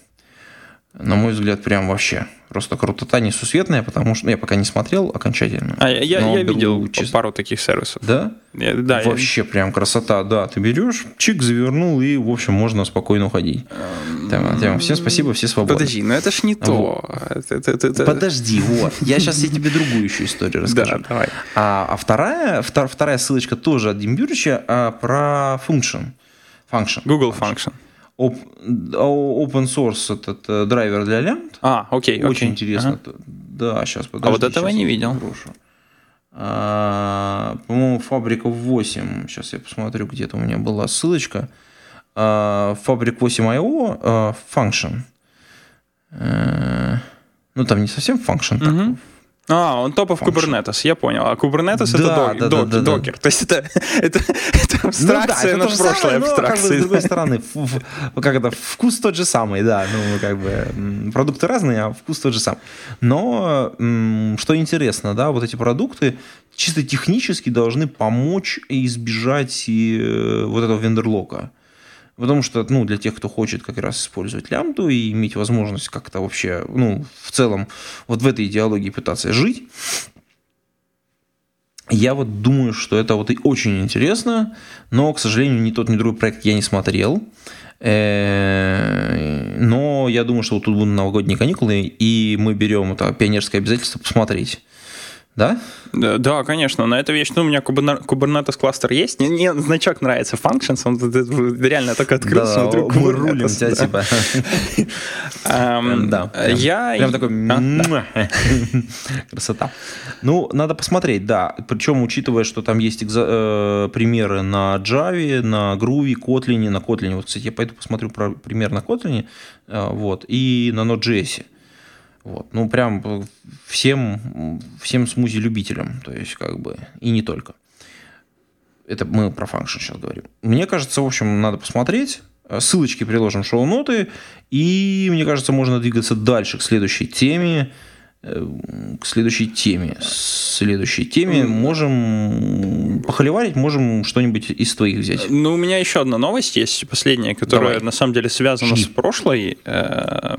на мой взгляд, прям вообще просто крутота несусветная, потому что ну, я пока не смотрел окончательно. А я, я видел чисто... пару таких сервисов. Да? Я, да. Вообще я... прям красота, да. Ты берешь, чик, завернул, и, в общем, можно спокойно уходить. Тема, тема. Всем спасибо, все свободны. Подожди, но это ж не то. Вот. Это, это, это... Подожди, вот. Я сейчас я тебе другую еще историю <laughs> расскажу. Да, давай. А, а вторая, втор, вторая ссылочка тоже от Дембюрича а, про function. Function. Google Function. function open source этот э, драйвер для лямбд. А, окей, Очень окей. интересно. Ага. Да, сейчас подожди. А вот этого я не видел. Брошу. А, по-моему, фабрика 8. Сейчас я посмотрю, где-то у меня была ссылочка. А, фабрик 8.io а, function. А, ну, там не совсем function, так, а, он топов Kubernetes, я понял. А Kubernetes да, это док, да, да, докер. То есть это, <laughs> это, это абстракция ну, да, это на прошлой самое, абстракции. Но, как бы, с другой <laughs> стороны, как это, вкус тот же самый, да. Ну, как бы продукты разные, а вкус тот же самый. Но что интересно, да, вот эти продукты чисто технически должны помочь избежать и, э, вот этого вендерлока. Потому что, ну, для тех, кто хочет как раз использовать лямбду и иметь возможность как-то вообще, ну, в целом, вот в этой идеологии пытаться жить, я вот думаю, что это вот и очень интересно, но, к сожалению, ни тот, ни другой проект я не смотрел. Э, но я думаю, что вот тут будут новогодние каникулы, и мы берем это пионерское обязательство посмотреть. Да? Да, да, конечно, на эту вещь, ну, у меня Kubernetes кластер есть, мне, мне значок нравится, Functions, он реально только открыл, Да, смотрю, мы Kubernetes, рулим тебя, типа. <laughs> Эм, Да, прям- Я... Прям такой... А. <laughs> Красота. Ну, надо посмотреть, да. Причем, учитывая, что там есть э, примеры на Java, на Groovy, Kotlin, на Kotlin. Вот, кстати, я пойду посмотрю пример на Kotlin, э, вот, и на Node.js. Вот. Ну, прям всем, всем смузи-любителям, то есть, как бы, и не только. Это мы про function сейчас говорим. Мне кажется, в общем, надо посмотреть. Ссылочки приложим в шоу-ноты. И, мне кажется, можно двигаться дальше к следующей теме. К следующей теме. Следующей теме можем похоливарить, можем что-нибудь из твоих взять. Ну, у меня еще одна новость есть, последняя, которая Давай. на самом деле связана Жги. с прошлой. Э,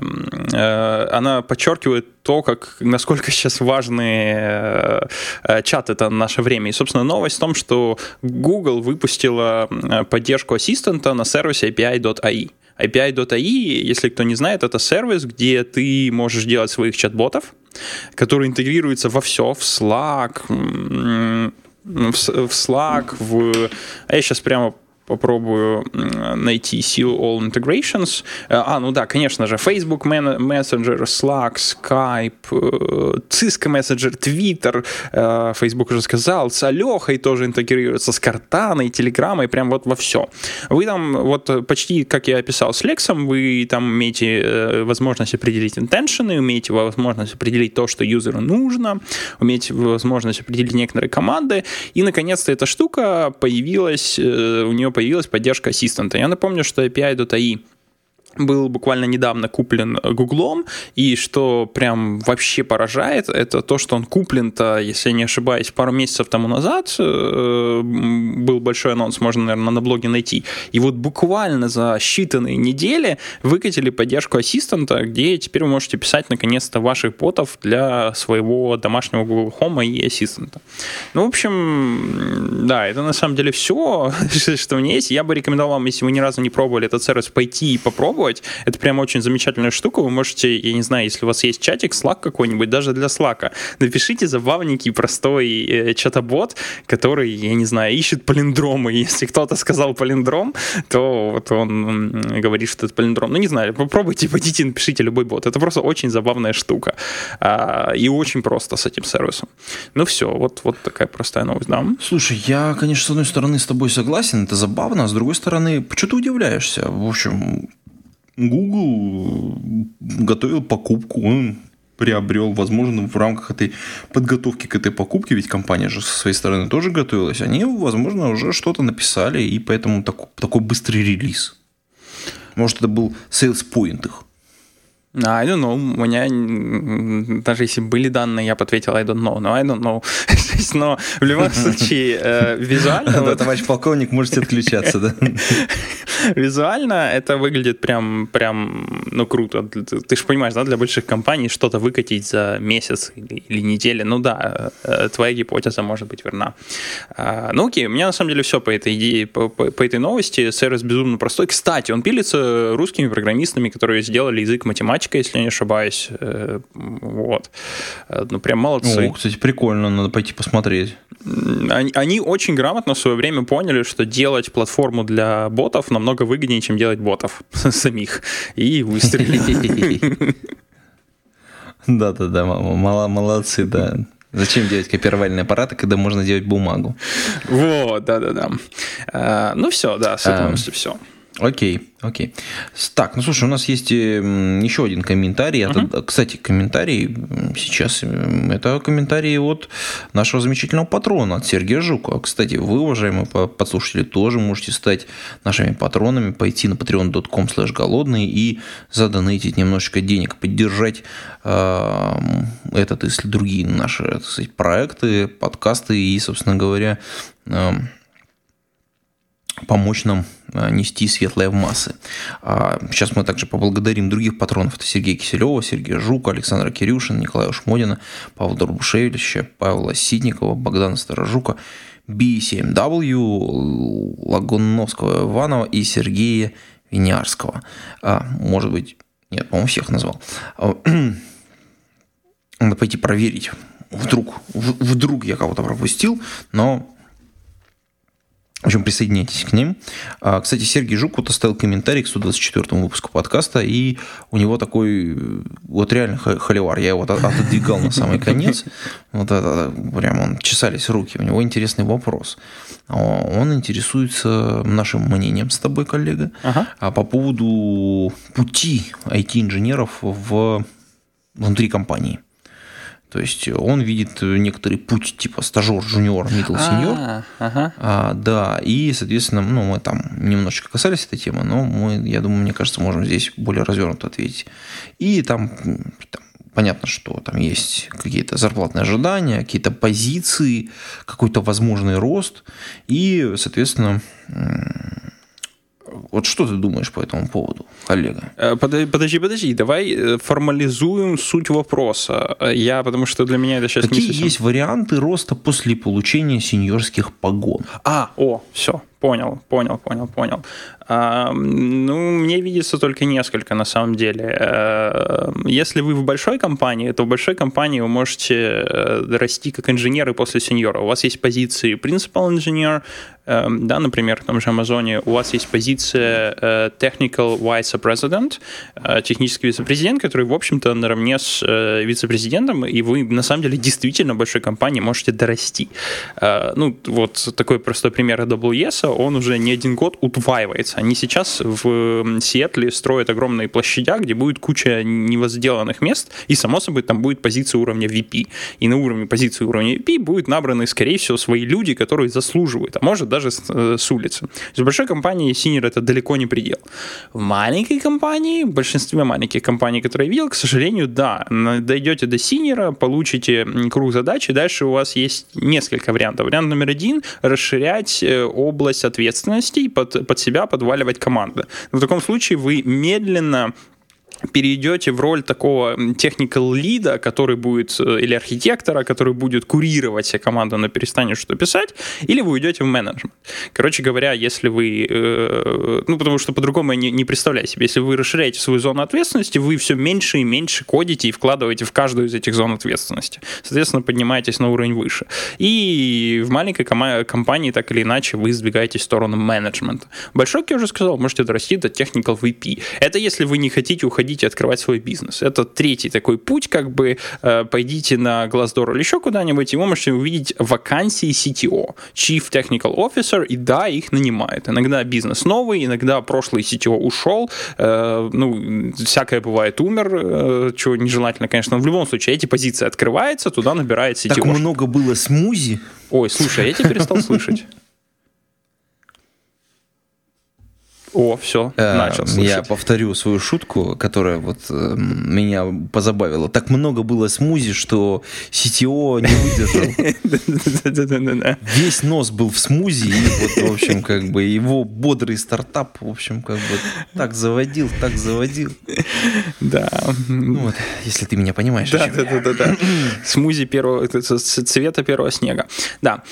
э, Она подчеркивает то, как, насколько сейчас важны э, э, чат это наше время. И, собственно, новость в том, что Google выпустила поддержку ассистента на сервисе API.ai. API.ai, если кто не знает, это сервис, где ты можешь делать своих чат-ботов, который интегрируется во все, в Slack, в Slack, в... А я сейчас прямо попробую найти Seal All Integrations. Э, А, ну да, конечно же, Facebook Messenger, Slack, Skype, э, Cisco Messenger, Twitter, э, Facebook уже сказал, с Алехой тоже интегрируется, с Картаной, Телеграммой, прям вот во все. Вы там вот почти, как я описал с Лексом, вы там имеете возможность определить интеншены, умеете возможность определить то, что юзеру нужно, умеете возможность определить некоторые команды, и, наконец-то, эта штука появилась, у нее появилась поддержка ассистента. Я напомню, что API.ai был буквально недавно куплен Гуглом, и что прям вообще поражает, это то, что он куплен-то, если я не ошибаюсь, пару месяцев тому назад, э, был большой анонс, можно, наверное, на блоге найти, и вот буквально за считанные недели выкатили поддержку ассистента, где теперь вы можете писать, наконец-то, ваших ботов для своего домашнего Google Home и ассистента. Ну, в общем, да, это на самом деле все, <laughs> что у меня есть. Я бы рекомендовал вам, если вы ни разу не пробовали этот сервис, пойти и попробовать. Это прям очень замечательная штука. Вы можете, я не знаю, если у вас есть чатик, Slack какой-нибудь, даже для Slack, напишите забавненький, простой э, чатобот, который, я не знаю, ищет палиндромы. Если кто-то сказал палиндром, то вот он говорит, что это палиндром. Ну, не знаю, попробуйте, пойдите, напишите любой бот. Это просто очень забавная штука. А, и очень просто с этим сервисом. Ну, все, вот, вот такая простая новость, да. Слушай, я, конечно, с одной стороны с тобой согласен, это забавно, а с другой стороны, почему ты удивляешься? В общем, Google готовил покупку, он приобрел, возможно, в рамках этой подготовки к этой покупке, ведь компания же со своей стороны тоже готовилась, они, возможно, уже что-то написали, и поэтому такой, такой быстрый релиз. Может, это был sales point их. I don't know. У меня даже если были данные, я бы ответил I don't know. Но I don't know. <laughs> Но в любом <laughs> случае, э, визуально... Да, товарищ полковник, можете отключаться, да? <laughs> Визуально это выглядит прям, прям, ну, круто. Ты же понимаешь, да, для больших компаний что-то выкатить за месяц или, или неделю, ну да, э, твоя гипотеза может быть верна. А, Ну окей, у меня на самом деле все по этой идее, по, по- по этой новости. Сервис безумно простой. Кстати, он пилится русскими программистами, которые сделали язык математика, если я не ошибаюсь. Э, Вот. Э, Ну, прям молодцы. О, кстати, прикольно, надо пойти посмотреть. Они, они очень грамотно в свое время поняли, что делать платформу для ботов намного выгоднее, чем делать ботов <laughs> самих. И выстрелили. <laughs> Да-да-да, молодцы, да. Зачем делать копировальные аппараты, когда можно делать бумагу? Вот, да-да-да. А, Ну все, да, с А. новостью все. Окей, окей. Так, ну слушай, у нас есть м, еще один комментарий. Это, Кстати, комментарий сейчас, м, это комментарий от нашего замечательного патрона, от Сергея Жукова. Кстати, вы, уважаемые по- подслушатели, тоже можете стать нашими патронами, пойти на patreon.com голодный и задонатить немножечко денег, поддержать э, этот и другие наши так сказать, проекты, подкасты и, собственно говоря, э, помочь нам а, нести светлое в массы. А, Сейчас мы также поблагодарим других патронов. Это Сергея Киселева, Сергея Жука, Александра Кирюшина, Николая Шмодина, Павла Дорбушевича, Павла Сидникова, Богдана Старожука, B7W, Лагуновского Иванова и Сергея Винярского. А, может быть, нет, по-моему, всех назвал. <clears throat> Надо пойти проверить. вдруг, вдруг я кого-то пропустил, но в общем, присоединяйтесь к ним. А, Кстати, Сергей Жук вот оставил комментарий к 124 выпуску подкаста, и у него такой э, вот реально холивар. Я его от- отодвигал на самый конец. <laughs> Вот это, прям он чесались руки. У него интересный вопрос. Он интересуется нашим мнением с тобой, коллега, Ага. а по поводу пути IT-инженеров в... внутри компании. То есть он видит некоторый путь типа стажер, жуниор, middle, сеньор. А, Ага. А, да, и, соответственно, ну, мы там немножечко касались этой темы, но мы, я думаю, мне кажется, можем здесь более развернуто ответить. И там, там понятно, что там есть какие-то зарплатные ожидания, какие-то позиции, какой-то возможный рост. И, соответственно, вот что ты думаешь по этому поводу, коллега? Э, подо- Подожди, подожди, давай э, формализуем суть вопроса. Э, Я, потому что для меня это сейчас не Какие совсем... есть варианты роста после получения сеньорских погон? А, о, все, понял, понял, понял, понял. А, ну, мне видится только несколько на самом деле. Э, Если вы в большой компании, то в большой компании вы можете э, расти как инженеры после сеньора. У вас есть позиции principal engineer, э, да, например, в том же Амазоне, у вас есть позиция э, technical vice president, технический вице-президент, который, в общем-то, наравне с вице-президентом, и вы, на самом деле, действительно в большой компании можете дорасти. Ну, вот такой простой пример AWS, он уже не один год удваивается. Они сейчас в Сиэтле строят огромные площадя, где будет куча невозделанных мест, и, само собой, там будет позиция уровня VP. И на уровне позиции уровня VP будут набраны, скорее всего, свои люди, которые заслуживают, а может даже с, э, с улицы. В большой компании senior это далеко не предел. В маленькой компании, в большинстве маленьких компаний, которые я видел, к сожалению, да, дойдете до senior а, получите круг задач, и дальше у вас есть несколько вариантов. Вариант номер один – расширять э, область ответственностей под, под себя, подваливать команды. В таком случае вы медленно перейдете в роль такого техникал лида, который будет, э, или архитектора, который будет курировать себе команду, но перестанет что писать, или вы уйдете в менеджмент. Короче говоря, если вы, э, ну, потому что по-другому я не, не представляю себе, если вы расширяете свою зону ответственности, вы все меньше и меньше кодите и вкладываете в каждую из этих зон ответственности. Соответственно, поднимаетесь на уровень выше. И в маленькой кома- компании так или иначе вы сдвигаетесь в сторону менеджмента. Большой, как я уже сказал, можете дорасти до technical VP. Это если вы не хотите уходить и открывать свой бизнес. Это третий такой путь, как бы э, пойдите на Glassdoor или еще куда-нибудь, и вы можете увидеть вакансии CTO, Chief Technical Officer, и да, их нанимают. Иногда бизнес новый, иногда прошлый CTO ушел, э, ну, всякое бывает, умер, э, чего нежелательно, конечно, но в любом случае эти позиции открываются, туда набирает CTO. Так много было смузи. Ой, слушай, а я тебя перестал слышать. <laughs> О, все, Э, начал Я слышать. повторю свою шутку, которая вот э, меня позабавила. Так много было смузи, что CTO не выдержал. Весь нос был в смузи, и вот, в общем, как бы его бодрый стартап, в общем, как бы так заводил, так заводил. Да. Ну вот, если ты меня понимаешь. Да, да, я. да, да, да. Смузи первого цвета первого снега. Да.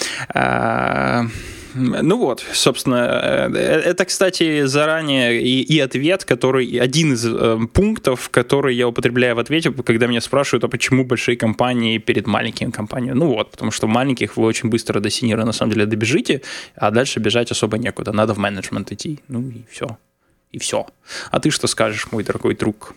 Ну вот, собственно, э, это, кстати, заранее и, и ответ, который один из э, пунктов, который я употребляю в ответе, когда меня спрашивают, а почему большие компании перед маленькими компаниями. Ну вот, потому что маленьких вы очень быстро до синера на самом деле добежите, а дальше бежать особо некуда. Надо в менеджмент идти. Ну и все. И все. А ты что скажешь, мой дорогой друг?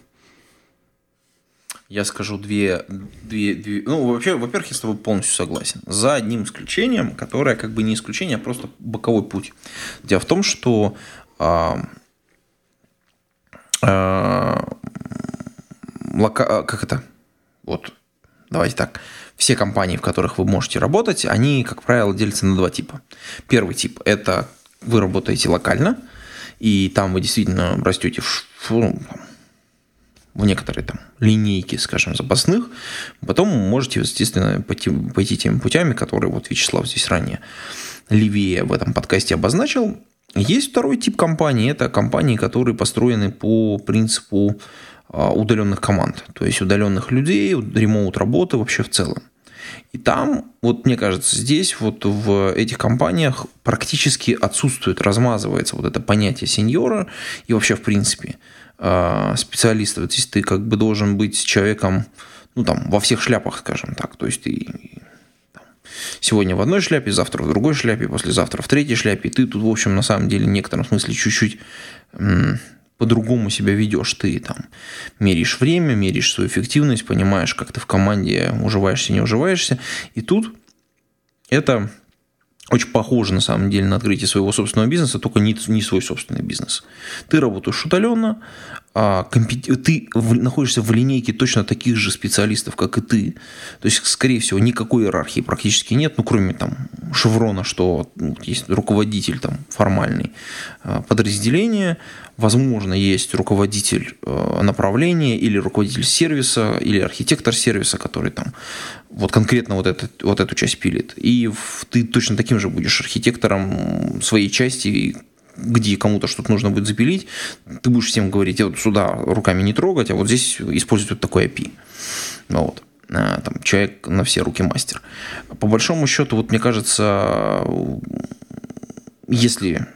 Я скажу две, две, две- Ну, вообще, во-первых, я с тобой полностью согласен. За одним исключением, которое как бы не исключение, а просто боковой путь. Дело в том, что а, а, лока- а, как это? Вот, давайте так. Все компании, в которых вы можете работать, они, как правило, делятся на два типа. Первый тип – это вы работаете локально, и там вы действительно растете в, ну, некоторые там линейки, скажем, запасных, потом можете, естественно, пойти, пойти теми путями, которые вот Вячеслав здесь ранее левее в этом подкасте обозначил. Есть второй тип компаний, это компании, которые построены по принципу а, удаленных команд, то есть удаленных людей, ремоут работы вообще в целом. И там, вот мне кажется, здесь вот в этих компаниях практически отсутствует, размазывается вот это понятие сеньора и вообще в принципе специалиста. Вот здесь ты как бы должен быть человеком, ну, там, во всех шляпах, скажем так. То есть ты там, сегодня в одной шляпе, завтра в другой шляпе, послезавтра в третьей шляпе. Ты тут, в общем, на самом деле, в некотором смысле чуть-чуть по-другому себя ведешь. Ты там меряешь время, меряешь свою эффективность, понимаешь, как ты в команде уживаешься, не уживаешься. И тут это очень похоже, на самом деле, на открытие своего собственного бизнеса, только не, не свой собственный бизнес. Ты работаешь удаленно. Ты в... находишься в линейке точно таких же специалистов, как и ты. То есть, скорее всего, никакой иерархии практически нет, ну, кроме там шеврона, что ну, есть руководитель там формальный а, подразделения, возможно, есть руководитель а, направления или руководитель сервиса, или архитектор сервиса, который там вот конкретно вот, этот, вот эту часть пилит. И ты точно таким же будешь архитектором своей части, где кому-то что-то нужно будет запилить, ты будешь всем говорить, вот сюда руками не трогать, а вот здесь использовать вот такой API. Вот. А, там, человек на все руки мастер. По большому счету, вот мне кажется, если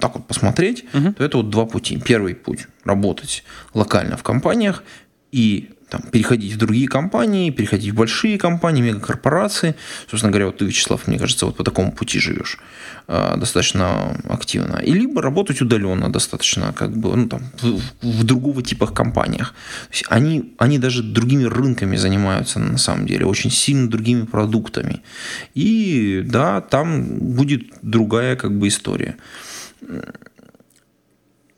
так вот посмотреть, uh-huh. то это вот два пути. Первый путь – работать локально в компаниях и там, переходить в другие компании, переходить в большие компании, мегакорпорации. Собственно говоря, вот ты, Вячеслав, мне кажется, вот по такому пути живешь э, достаточно активно. И либо работать удаленно достаточно, как бы, ну, там, в, в другого типа компаниях. То есть они, они даже другими рынками занимаются на самом деле, очень сильно другими продуктами. И да, там будет другая как бы история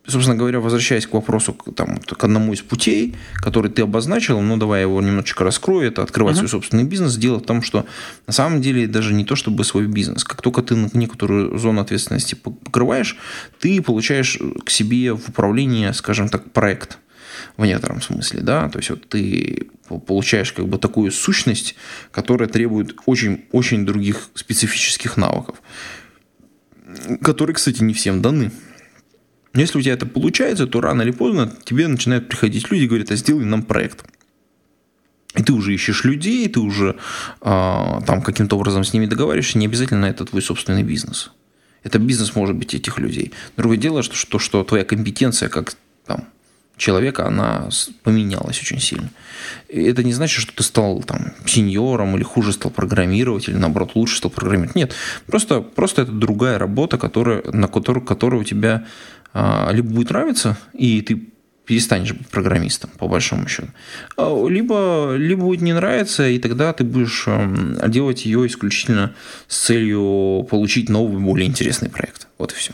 собственно говоря, возвращаясь к вопросу, к, там, к одному из путей, который ты обозначил, ну, давай я его немножечко раскрою, это открывать uh-huh. свой собственный бизнес. Дело в том, что на самом деле даже не то, чтобы свой бизнес. Как только ты некоторую зону ответственности покрываешь, ты получаешь к себе в управление, скажем так, проект в некотором смысле, да, то есть вот ты получаешь как бы такую сущность, которая требует очень-очень других специфических навыков, которые, кстати, не всем даны. Если у тебя это получается, то рано или поздно тебе начинают приходить люди и говорят, а сделай нам проект. И ты уже ищешь людей, ты уже э, там каким-то образом с ними договариваешься, не обязательно это твой собственный бизнес. Это бизнес может быть этих людей. Другое дело, что, что, что твоя компетенция как там, человека, она поменялась очень сильно. И это не значит, что ты стал там сеньором или хуже стал программировать, или наоборот лучше стал программировать. Нет, просто, просто это другая работа, которая, на которую, которая у тебя либо будет нравиться, и ты перестанешь быть программистом, по большому счету. А, либо, либо будет не нравиться, и тогда ты будешь эм, делать ее исключительно с целью получить новый, более интересный проект. Вот и все.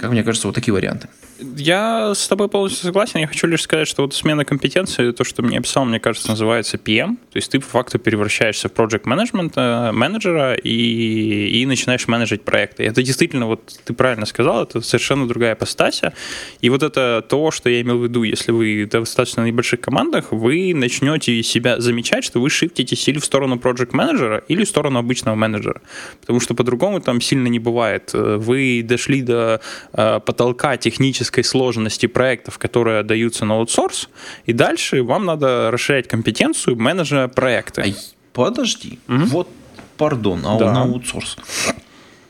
Как мне кажется, вот такие варианты. Я с тобой полностью согласен. Я хочу лишь сказать, что вот смена компетенции, то, что мне описал, мне кажется, называется PM. То есть ты по факту превращаешься в project management э, менеджера и, и начинаешь менеджить проекты. Это действительно, вот ты правильно сказал, это совершенно другая постася. И вот это то, что я имел в виду, если вы достаточно небольших командах, вы начнете себя замечать, что вы шифтите или в сторону project менеджера или в сторону обычного менеджера. Потому что по-другому там сильно не бывает. Вы дошли до э, потолка технически технической сложности проектов, которые даются на аутсорс, и дальше вам надо расширять компетенцию менеджера проекта. Ай, подожди, угу. вот, пардон, а да. он на аутсорс.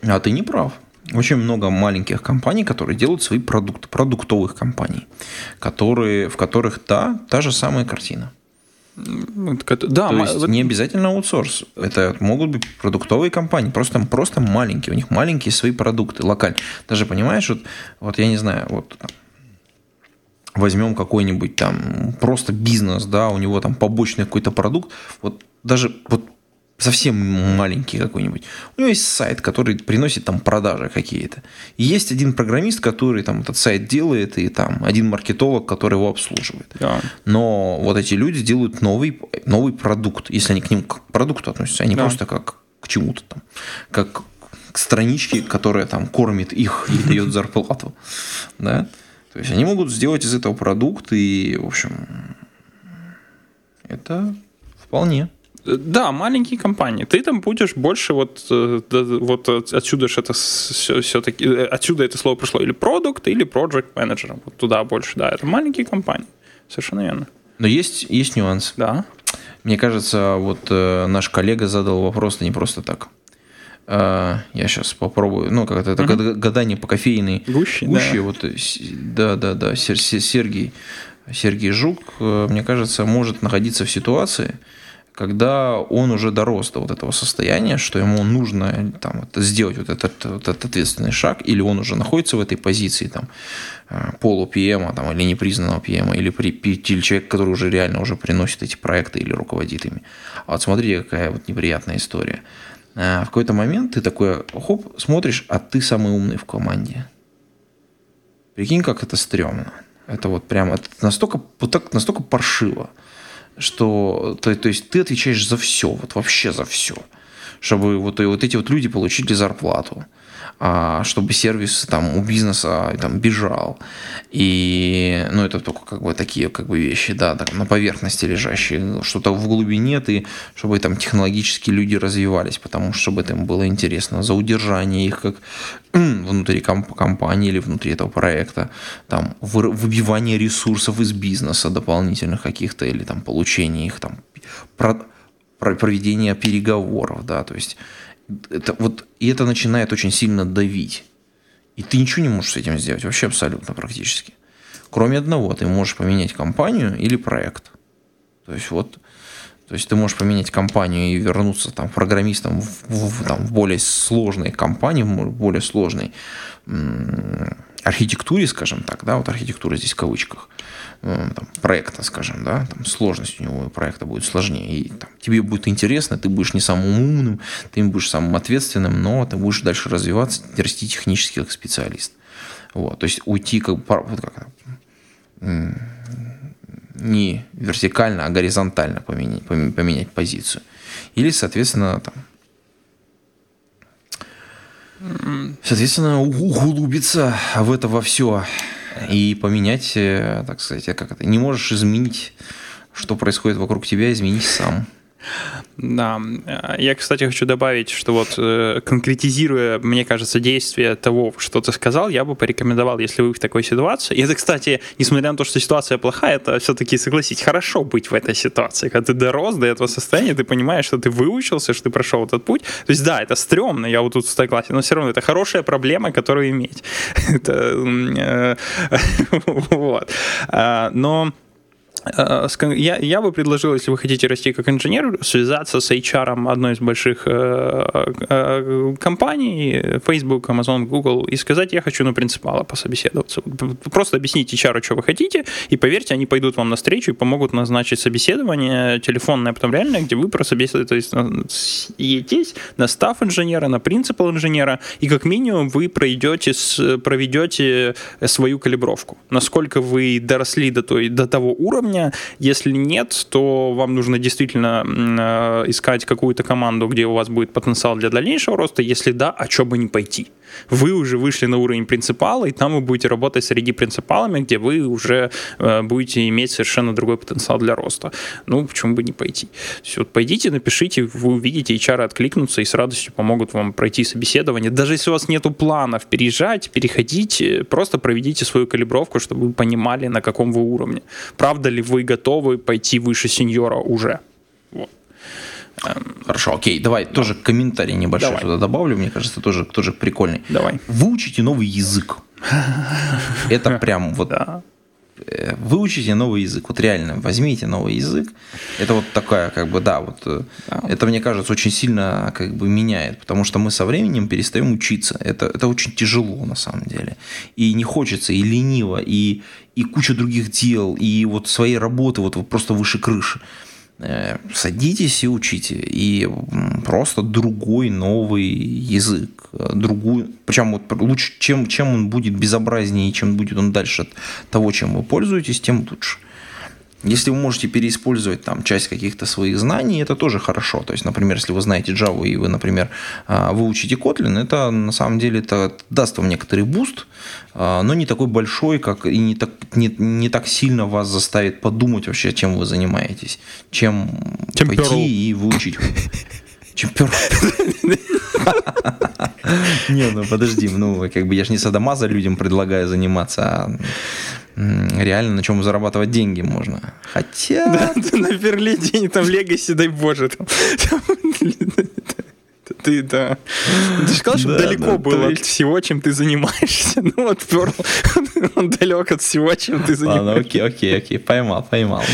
А ты не прав. Очень много маленьких компаний, которые делают свои продукты, продуктовых компаний, которые, в которых, да, та же самая картина. Да, То есть не обязательно аутсорс. Это могут быть продуктовые компании, просто, просто маленькие. У них маленькие свои продукты, локальные. Даже понимаешь, вот, вот я не знаю, вот возьмем какой-нибудь там просто бизнес, да, у него там побочный какой-то продукт, вот даже вот совсем маленький какой-нибудь. У него есть сайт, который приносит там продажи какие-то. И есть один программист, который там этот сайт делает, и там один маркетолог, который его обслуживает. Да. Но вот эти люди делают новый, новый продукт, если они к ним к продукту относятся, а не да. просто как к чему-то там. Как к страничке, которая там кормит их и дает зарплату. <laughs> Да? То есть они могут сделать из этого продукт, и, в общем, это вполне. Да, маленькие компании. Ты там будешь больше вот, э, вот отсюда же это все-таки, э, отсюда это слово пришло, или продукт, или project менеджер. Вот туда больше, да, это маленькие компании. Совершенно верно. Но есть, есть нюанс. Да. Мне кажется, вот э, наш коллега задал вопрос не просто так. Э, я сейчас попробую, ну, как это, угу. гадание по кофейной гуще, гуще да. вот, да, да, да, Сергей Сергей Жук, э, мне кажется, может находиться в ситуации, когда он уже дорос до вот этого состояния, что ему нужно там, сделать вот этот, вот этот ответственный шаг, или он уже находится в этой позиции там, э, полу ПМа там, или непризнанного ПМа, или, при, или человек, который уже реально уже приносит эти проекты или руководит ими. А вот смотри, какая вот неприятная история. Э, в какой-то момент ты такой, хоп, смотришь, а ты самый умный в команде. Прикинь, как это стрёмно. Это вот прям это настолько, вот так, настолько паршиво что то, то есть ты отвечаешь за все, вот вообще за все, чтобы вот, и вот эти вот люди получили зарплату, чтобы сервис там у бизнеса там бежал. И, ну, это только как бы такие как бы вещи, да, так, на поверхности лежащие, что-то в глубине ты, чтобы там технологически люди развивались, потому что чтобы им было интересно, за удержание их как <clears throat> внутри комп- компании или внутри этого проекта, там вы- выбивание ресурсов из бизнеса дополнительных каких-то или там получение их там про- проведение переговоров, да, то есть это вот, и это начинает очень сильно давить. И ты ничего не можешь с этим сделать, вообще абсолютно практически. Кроме одного, ты можешь поменять компанию или проект. То есть вот, то есть ты можешь поменять компанию и вернуться там программистом в, в, там, в более сложной компании, в более сложной архитектуре, скажем так, да, вот архитектура здесь в кавычках, э, там, проекта, скажем, да, там сложность у него проекта будет сложнее, и там, тебе будет интересно, ты будешь не самым умным, ты будешь самым ответственным, но ты будешь дальше развиваться, расти технически как специалист. Вот, то есть уйти как, вот как не вертикально, а горизонтально поменять, поменять позицию. Или, соответственно, там, Соответственно, углубиться в это во все и поменять, э, так сказать, а как это, не можешь изменить, что происходит вокруг тебя, изменить сам. Да, я, кстати, хочу добавить, что вот э, конкретизируя, мне кажется, действие того, что ты сказал, я бы порекомендовал, если вы в такой ситуации. И это, кстати, несмотря на то, что ситуация плохая, это все-таки, согласись, хорошо быть в этой ситуации. Когда ты дорос до этого состояния, ты понимаешь, что ты выучился, что ты прошел этот путь. То есть, да, это стрёмно, я вот тут согласен, но все равно это хорошая проблема, которую иметь. <laughs> Это, э, <laughs> вот. А, но я, я бы предложил, если вы хотите расти как инженер, связаться с HR одной из больших э, э, компаний, Facebook, Amazon, Google, и сказать, я хочу на принципала пособеседоваться. Просто объясните HR, что вы хотите, и поверьте, они пойдут вам навстречу и помогут назначить собеседование телефонное, потом реальное, где вы прособеседуете, то есть едетесь на став инженера, на принципал инженера, и как минимум вы пройдете, проведете свою калибровку. Насколько вы доросли до, той, до того уровня, уровня. Если нет, то вам нужно действительно э, искать какую-то команду, где у вас будет потенциал для дальнейшего роста. Если да, а что бы не пойти? Вы уже вышли на уровень принципала, и там вы будете работать среди принципалами, где вы уже э, будете иметь совершенно другой потенциал для роста. Ну, почему бы не пойти? есть, вот пойдите, напишите, вы увидите, HR откликнутся и с радостью помогут вам пройти собеседование. Даже если у вас нету планов переезжать, переходить, просто проведите свою калибровку, чтобы вы понимали, на каком вы уровне. Правда ли вы готовы пойти выше сеньора уже. Вот. Хорошо, окей, давай да. тоже комментарий небольшой давай. туда добавлю, мне кажется, тоже, тоже прикольный. Давай. Выучите новый язык. <laughs> Это прям вот... Да. Э, выучите новый язык, вот реально, возьмите новый язык. Это вот такая, как бы, да, вот э, да. это, мне кажется, очень сильно как бы меняет, потому что мы со временем перестаем учиться. Это, это очень тяжело на самом деле. И не хочется, и лениво, и, и куча других дел, и вот своей работы вот просто выше крыши. Э, садитесь и учите. И просто другой новый язык. Другую, причем вот лучше, чем, чем он будет безобразнее, чем будет он дальше от того, чем вы пользуетесь, тем лучше. Если вы можете переиспользовать там часть каких-то своих знаний, это тоже хорошо. То есть, например, если вы знаете Java и вы, например, а, выучите Kotlin, это на самом деле это даст вам некоторый boost, а, но не такой большой, как и не так, не, не так сильно вас заставит подумать вообще, чем вы занимаетесь, чем, чем пойти Perl. и выучить. <laughs> Чем Perl. <laughs> Не, ну подожди, ну как бы я же не садомаза людям предлагаю заниматься, а реально на чем зарабатывать деньги можно. Хотя... <laughs> Да, на Perl е день, там legacy, дай боже. Там, Ты, да. Ты же сказал, что Да, далеко да, было то от есть- всего, чем ты занимаешься. <laughs> Ну вот Перл, <laughs> он далек от всего, чем ты Ладно, занимаешься. окей, окей, окей, поймал, поймал.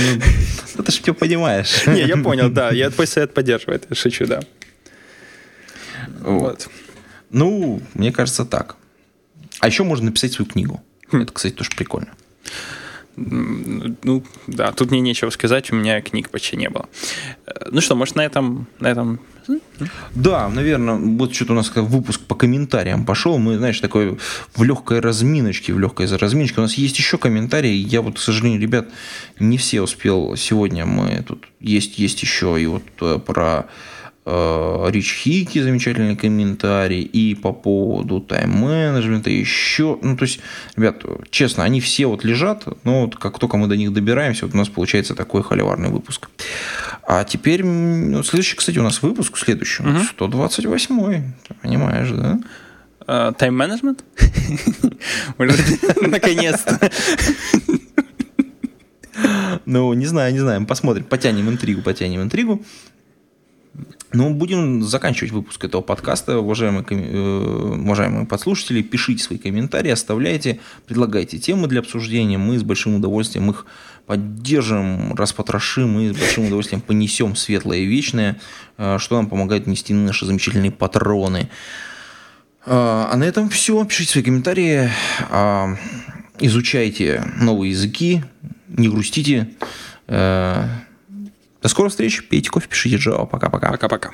Ну, ты ж все понимаешь. <laughs> Не, я понял, да. Я твой совет поддерживаю, я шучу, да. Вот. Ну, мне кажется, так. А еще можно написать свою книгу. Это, кстати, тоже прикольно. Ну, да, тут мне нечего сказать, у меня книг почти не было. Ну что, может, на этом, на этом Да, наверное, вот что-то у нас как выпуск по комментариям пошел. Мы, знаешь, такой в легкой разминочке, в легкой разминочке. У нас есть еще комментарии. Я вот, к сожалению, ребят, не все успел сегодня. Мы тут есть, есть еще и вот э, про Рич Хики замечательный комментарий, и по поводу тайм-менеджмента еще. Ну, то есть, ребят, честно, они все вот лежат, но вот как только мы до них добираемся, вот у нас получается такой холиварный выпуск. А теперь, ну, следующий, кстати, у нас выпуск следующий, 128-й, ты понимаешь, да? э, тайм-менеджмент? <laughs> <laughs> Наконец-то. Ну, не знаю, не знаю, посмотрим, потянем интригу, потянем интригу. Ну, будем заканчивать выпуск этого подкаста. Уважаемые, э, уважаемые подслушатели, пишите свои комментарии, оставляйте, предлагайте темы для обсуждения. Мы с большим удовольствием их поддержим, распотрошим и с большим удовольствием понесем светлое и вечное, э, что нам помогает нести наши замечательные патроны. А а на этом все. Пишите свои комментарии, а, изучайте новые языки, не грустите. До скорых встреч, пейте кофе, пишите Java. Пока-пока. Пока-пока.